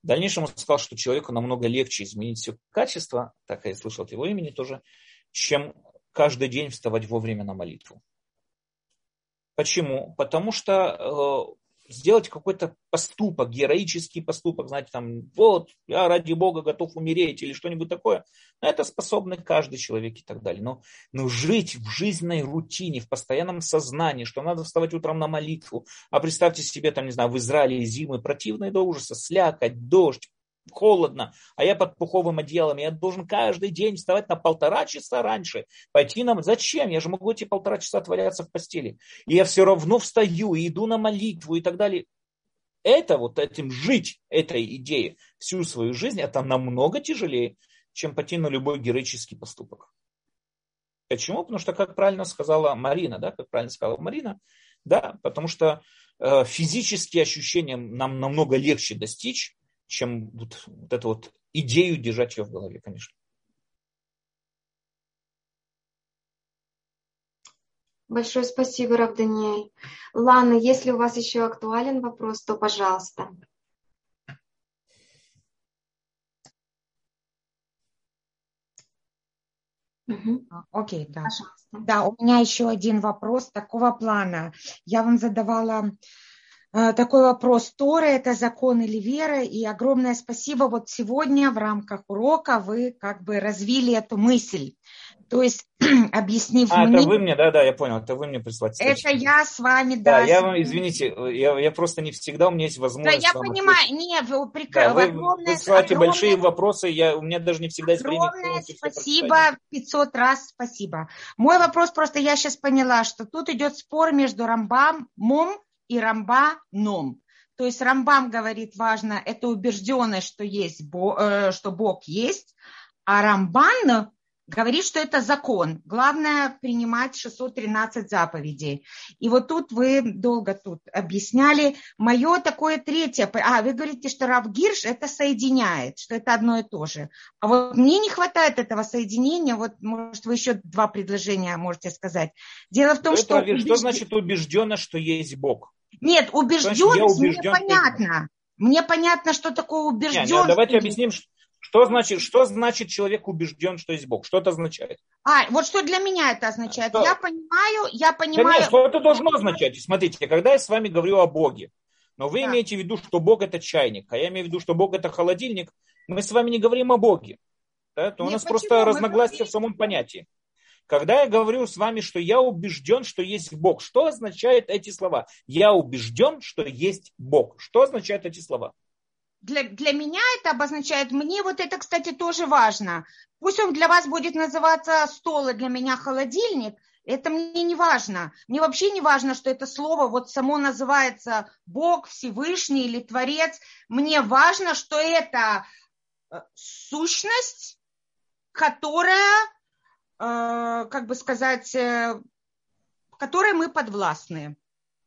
В дальнейшем он сказал, что человеку намного легче изменить все качество, так я слышал от его имени тоже, чем каждый день вставать вовремя на молитву. Почему? Потому что э, сделать какой-то поступок, героический поступок, знаете, там, вот, я ради Бога готов умереть или что-нибудь такое, это способны каждый человек и так далее. Но, но жить в жизненной рутине, в постоянном сознании, что надо вставать утром на молитву, а представьте себе, там, не знаю, в Израиле зимы противные до ужаса, слякоть, дождь, холодно, а я под пуховым одеялом, я должен каждый день вставать на полтора часа раньше, пойти нам, зачем? Я же могу эти полтора часа отваляться в постели. И я все равно встаю и иду на молитву и так далее. Это вот этим жить, этой идеей всю свою жизнь, это намного тяжелее, чем пойти на любой героический поступок. Почему? Потому что, как правильно сказала Марина, да, как правильно сказала Марина, да, потому что э, физические ощущения нам намного легче достичь, чем вот, вот эту вот идею держать ее в голове, конечно. Большое спасибо, Рав Даниэль. Лана, если у вас еще актуален вопрос, то пожалуйста. Окей, okay, да. Пожалуйста. Да, у меня еще один вопрос такого плана. Я вам задавала такой вопрос. Тора – это закон или вера? И огромное спасибо. Вот сегодня в рамках урока вы как бы развили эту мысль. То есть, объяснив а, мне... это вы мне, да-да, я понял, это вы мне прислали. Это я с вами, да. Да, я вам, извините, я, я просто не всегда, у меня есть возможность... Да, я понимаю, ответить. не, вы, приказ... да, вы, огромное, вы присылаете огромное... большие вопросы, я, у меня даже не всегда есть время. Огромное спасибо, 500 раз спасибо. Мой вопрос просто, я сейчас поняла, что тут идет спор между Рамбам, Мом и Рамбаном. То есть Рамбам говорит, важно, это убежденность, что, есть, э, что Бог есть, а Рамбан говорит, что это закон. Главное принимать 613 заповедей. И вот тут вы долго тут объясняли. Мое такое третье. А, вы говорите, что Равгирш это соединяет, что это одно и то же. А вот мне не хватает этого соединения. Вот, может, вы еще два предложения можете сказать. Дело в том, что... что... Что значит убежденно, что есть Бог? Нет, убежденность мне понятно. Мне понятно, что такое убежденность. Нет, нет, давайте объясним, что значит, что значит человек убежден, что есть Бог? Что это означает? А, вот что для меня это означает. Что? Я понимаю, я понимаю. Конечно, что это должно означать? Смотрите, когда я с вами говорю о Боге, но вы да. имеете в виду, что Бог это чайник, а я имею в виду, что Бог это холодильник, мы с вами не говорим о Боге. Да? То у нас почему? просто разногласия говорим... в самом понятии. Когда я говорю с вами, что я убежден, что есть Бог, что означают эти слова? Я убежден, что есть Бог. Что означают эти слова? Для, для меня это обозначает, мне вот это, кстати, тоже важно. Пусть он для вас будет называться стол, и для меня холодильник, это мне не важно. Мне вообще не важно, что это слово вот само называется Бог, Всевышний или Творец. Мне важно, что это э, сущность, которая Э, как бы сказать, э, которой мы подвластны.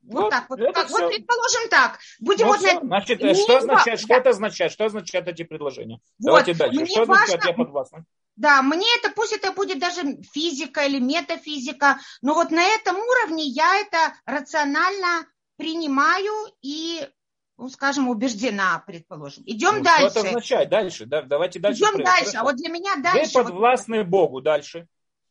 Вот, вот так вот. Как, вот предположим так. Будем ну, вот все. Значит, мне что, означает, что это означает? Что означают эти предложения? Вот. Давайте дальше. Мне что важно... означает я подвластна? Да, мне это, пусть это будет даже физика или метафизика, но вот на этом уровне я это рационально принимаю и, ну, скажем, убеждена, предположим. Идем ну, дальше. Что это означает? Дальше, да, давайте дальше. Идем дальше, а вот для меня дальше. Вы подвластны вот... Богу, дальше.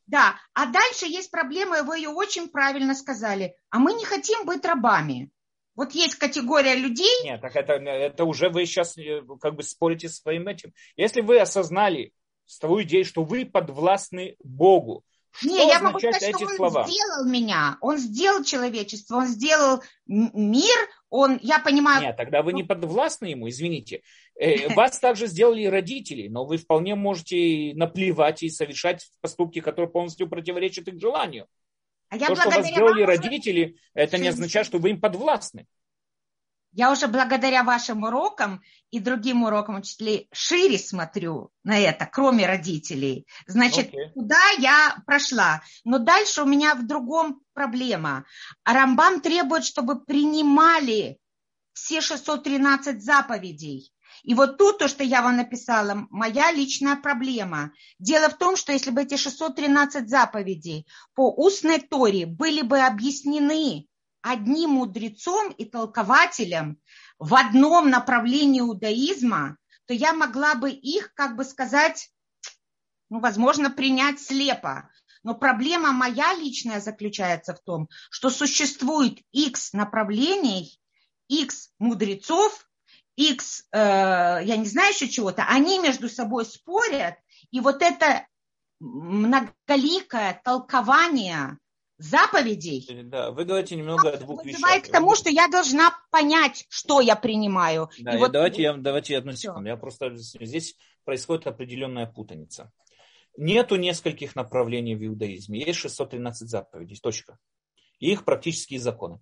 Да, а дальше есть проблема, вы ее очень правильно сказали. А мы не хотим быть рабами. Вот есть категория людей. Нет, так это, это уже вы сейчас э, как бы спорите со своим этим. Если вы осознали свою идею, что вы подвластны Богу, что не, я могу сказать, что он слова? сделал меня, он сделал человечество, он сделал мир, он, я понимаю... Нет, тогда вы не подвластны ему, извините. Э, вас также сделали родители, но вы вполне можете наплевать и совершать поступки, которые полностью противоречат их желанию. А То, что вас сделали родители, это не означает, что вы им подвластны. Я уже благодаря вашим урокам и другим урокам учителей шире смотрю на это, кроме родителей. Значит, okay. туда я прошла. Но дальше у меня в другом проблема. Рамбам требует, чтобы принимали все 613 заповедей. И вот тут то, что я вам написала, моя личная проблема. Дело в том, что если бы эти 613 заповедей по устной Торе были бы объяснены одним мудрецом и толкователем в одном направлении иудаизма, то я могла бы их, как бы сказать, ну, возможно, принять слепо. Но проблема моя личная заключается в том, что существует X направлений, X мудрецов, X, э, я не знаю еще чего-то, они между собой спорят, и вот это многоликое толкование заповедей. Да, вы говорите немного о двух вещах. к тому, что я должна понять, что я принимаю. Да, и вот... давайте, я, давайте одну секунду. Я просто здесь происходит определенная путаница. Нету нескольких направлений в иудаизме. Есть 613 заповедей. Точка. И их практические законы.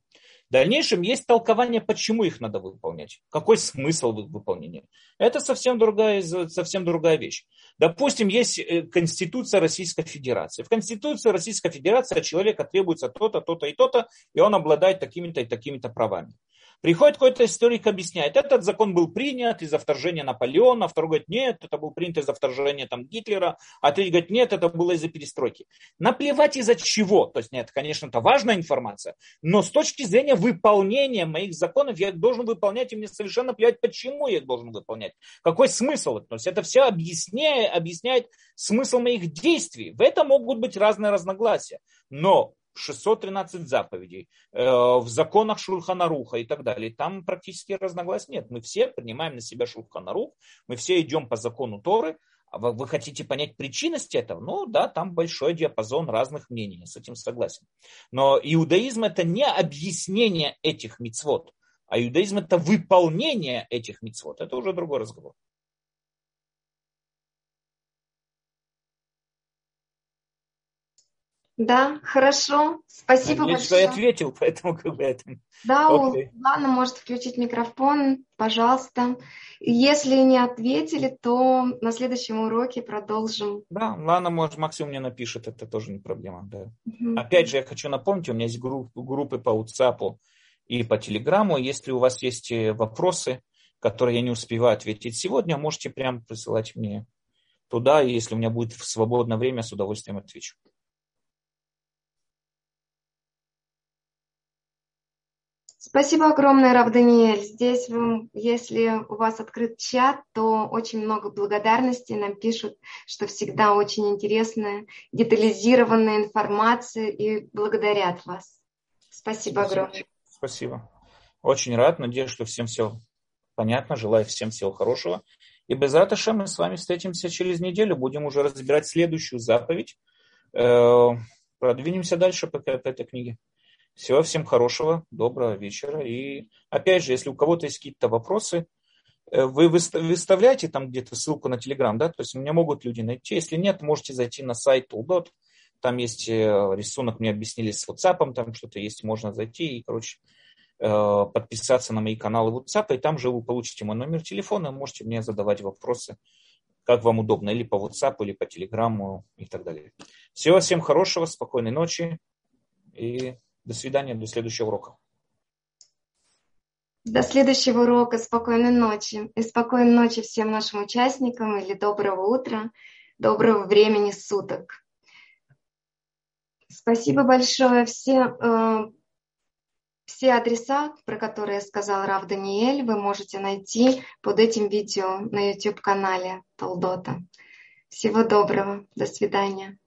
Дальнейшем есть толкование, почему их надо выполнять. Какой смысл их выполнении. Это совсем другая, совсем другая вещь. Допустим, есть э, Конституция Российской Федерации. В Конституции Российской Федерации от человека требуется то-то, то-то и то-то, и он обладает такими-то и такими-то правами. Приходит какой-то историк, объясняет, этот закон был принят из-за вторжения Наполеона, второй говорит, нет, это был принят из-за вторжения там, Гитлера, а третий говорит, нет, это было из-за перестройки. Наплевать из-за чего, то есть нет, конечно, это важная информация, но с точки зрения выполнения моих законов я их должен выполнять, и мне совершенно плевать, почему я их должен выполнять, какой смысл, то есть это все объясняет, объясняет смысл моих действий. В этом могут быть разные разногласия, но 613 заповедей, э, в законах Шульханаруха и так далее. Там практически разногласий нет. Мы все принимаем на себя Шульханарух, мы все идем по закону Торы. А вы, хотите понять причинность этого? Ну да, там большой диапазон разных мнений, я с этим согласен. Но иудаизм это не объяснение этих мицвод, а иудаизм это выполнение этих мицвод. Это уже другой разговор. Да, хорошо. Спасибо Надеюсь, большое. Я ответил, поэтому как бы это... Да, okay. Лана может включить микрофон, пожалуйста. Если не ответили, то на следующем уроке продолжим. Да, Лана, может, максимум мне напишет, это тоже не проблема. Да. Угу. Опять же, я хочу напомнить, у меня есть групп, группы по WhatsApp и по Телеграму. Если у вас есть э, вопросы, которые я не успеваю ответить сегодня, можете прямо присылать мне туда, и если у меня будет свободное время, с удовольствием отвечу. Спасибо огромное, Рав Даниэль. Здесь, если у вас открыт чат, то очень много благодарностей. Нам пишут, что всегда очень интересная, детализированная информация и благодарят вас. Спасибо, Спасибо. огромное. Спасибо. Очень рад. Надеюсь, что всем все понятно. Желаю всем всего хорошего. И без Раташа мы с вами встретимся через неделю. Будем уже разбирать следующую заповедь. Э, продвинемся дальше по, по этой книге. Всего всем хорошего, доброго вечера. И опять же, если у кого-то есть какие-то вопросы, э, вы выставляете там где-то ссылку на Telegram, да, то есть меня могут люди найти. Если нет, можете зайти на сайт Tool.dot, там есть э, рисунок, мне объяснили с WhatsApp, там что-то есть, можно зайти и, короче, э, подписаться на мои каналы WhatsApp, и там же вы получите мой номер телефона, можете мне задавать вопросы, как вам удобно, или по WhatsApp, или по Telegram и так далее. Всего всем хорошего, спокойной ночи и до свидания, до следующего урока. До следующего урока. Спокойной ночи. И спокойной ночи всем нашим участникам или доброго утра, доброго времени суток. Спасибо большое. Все, э, все адреса, про которые сказал Рав Даниэль, вы можете найти под этим видео на YouTube-канале Толдота. Всего доброго. До свидания.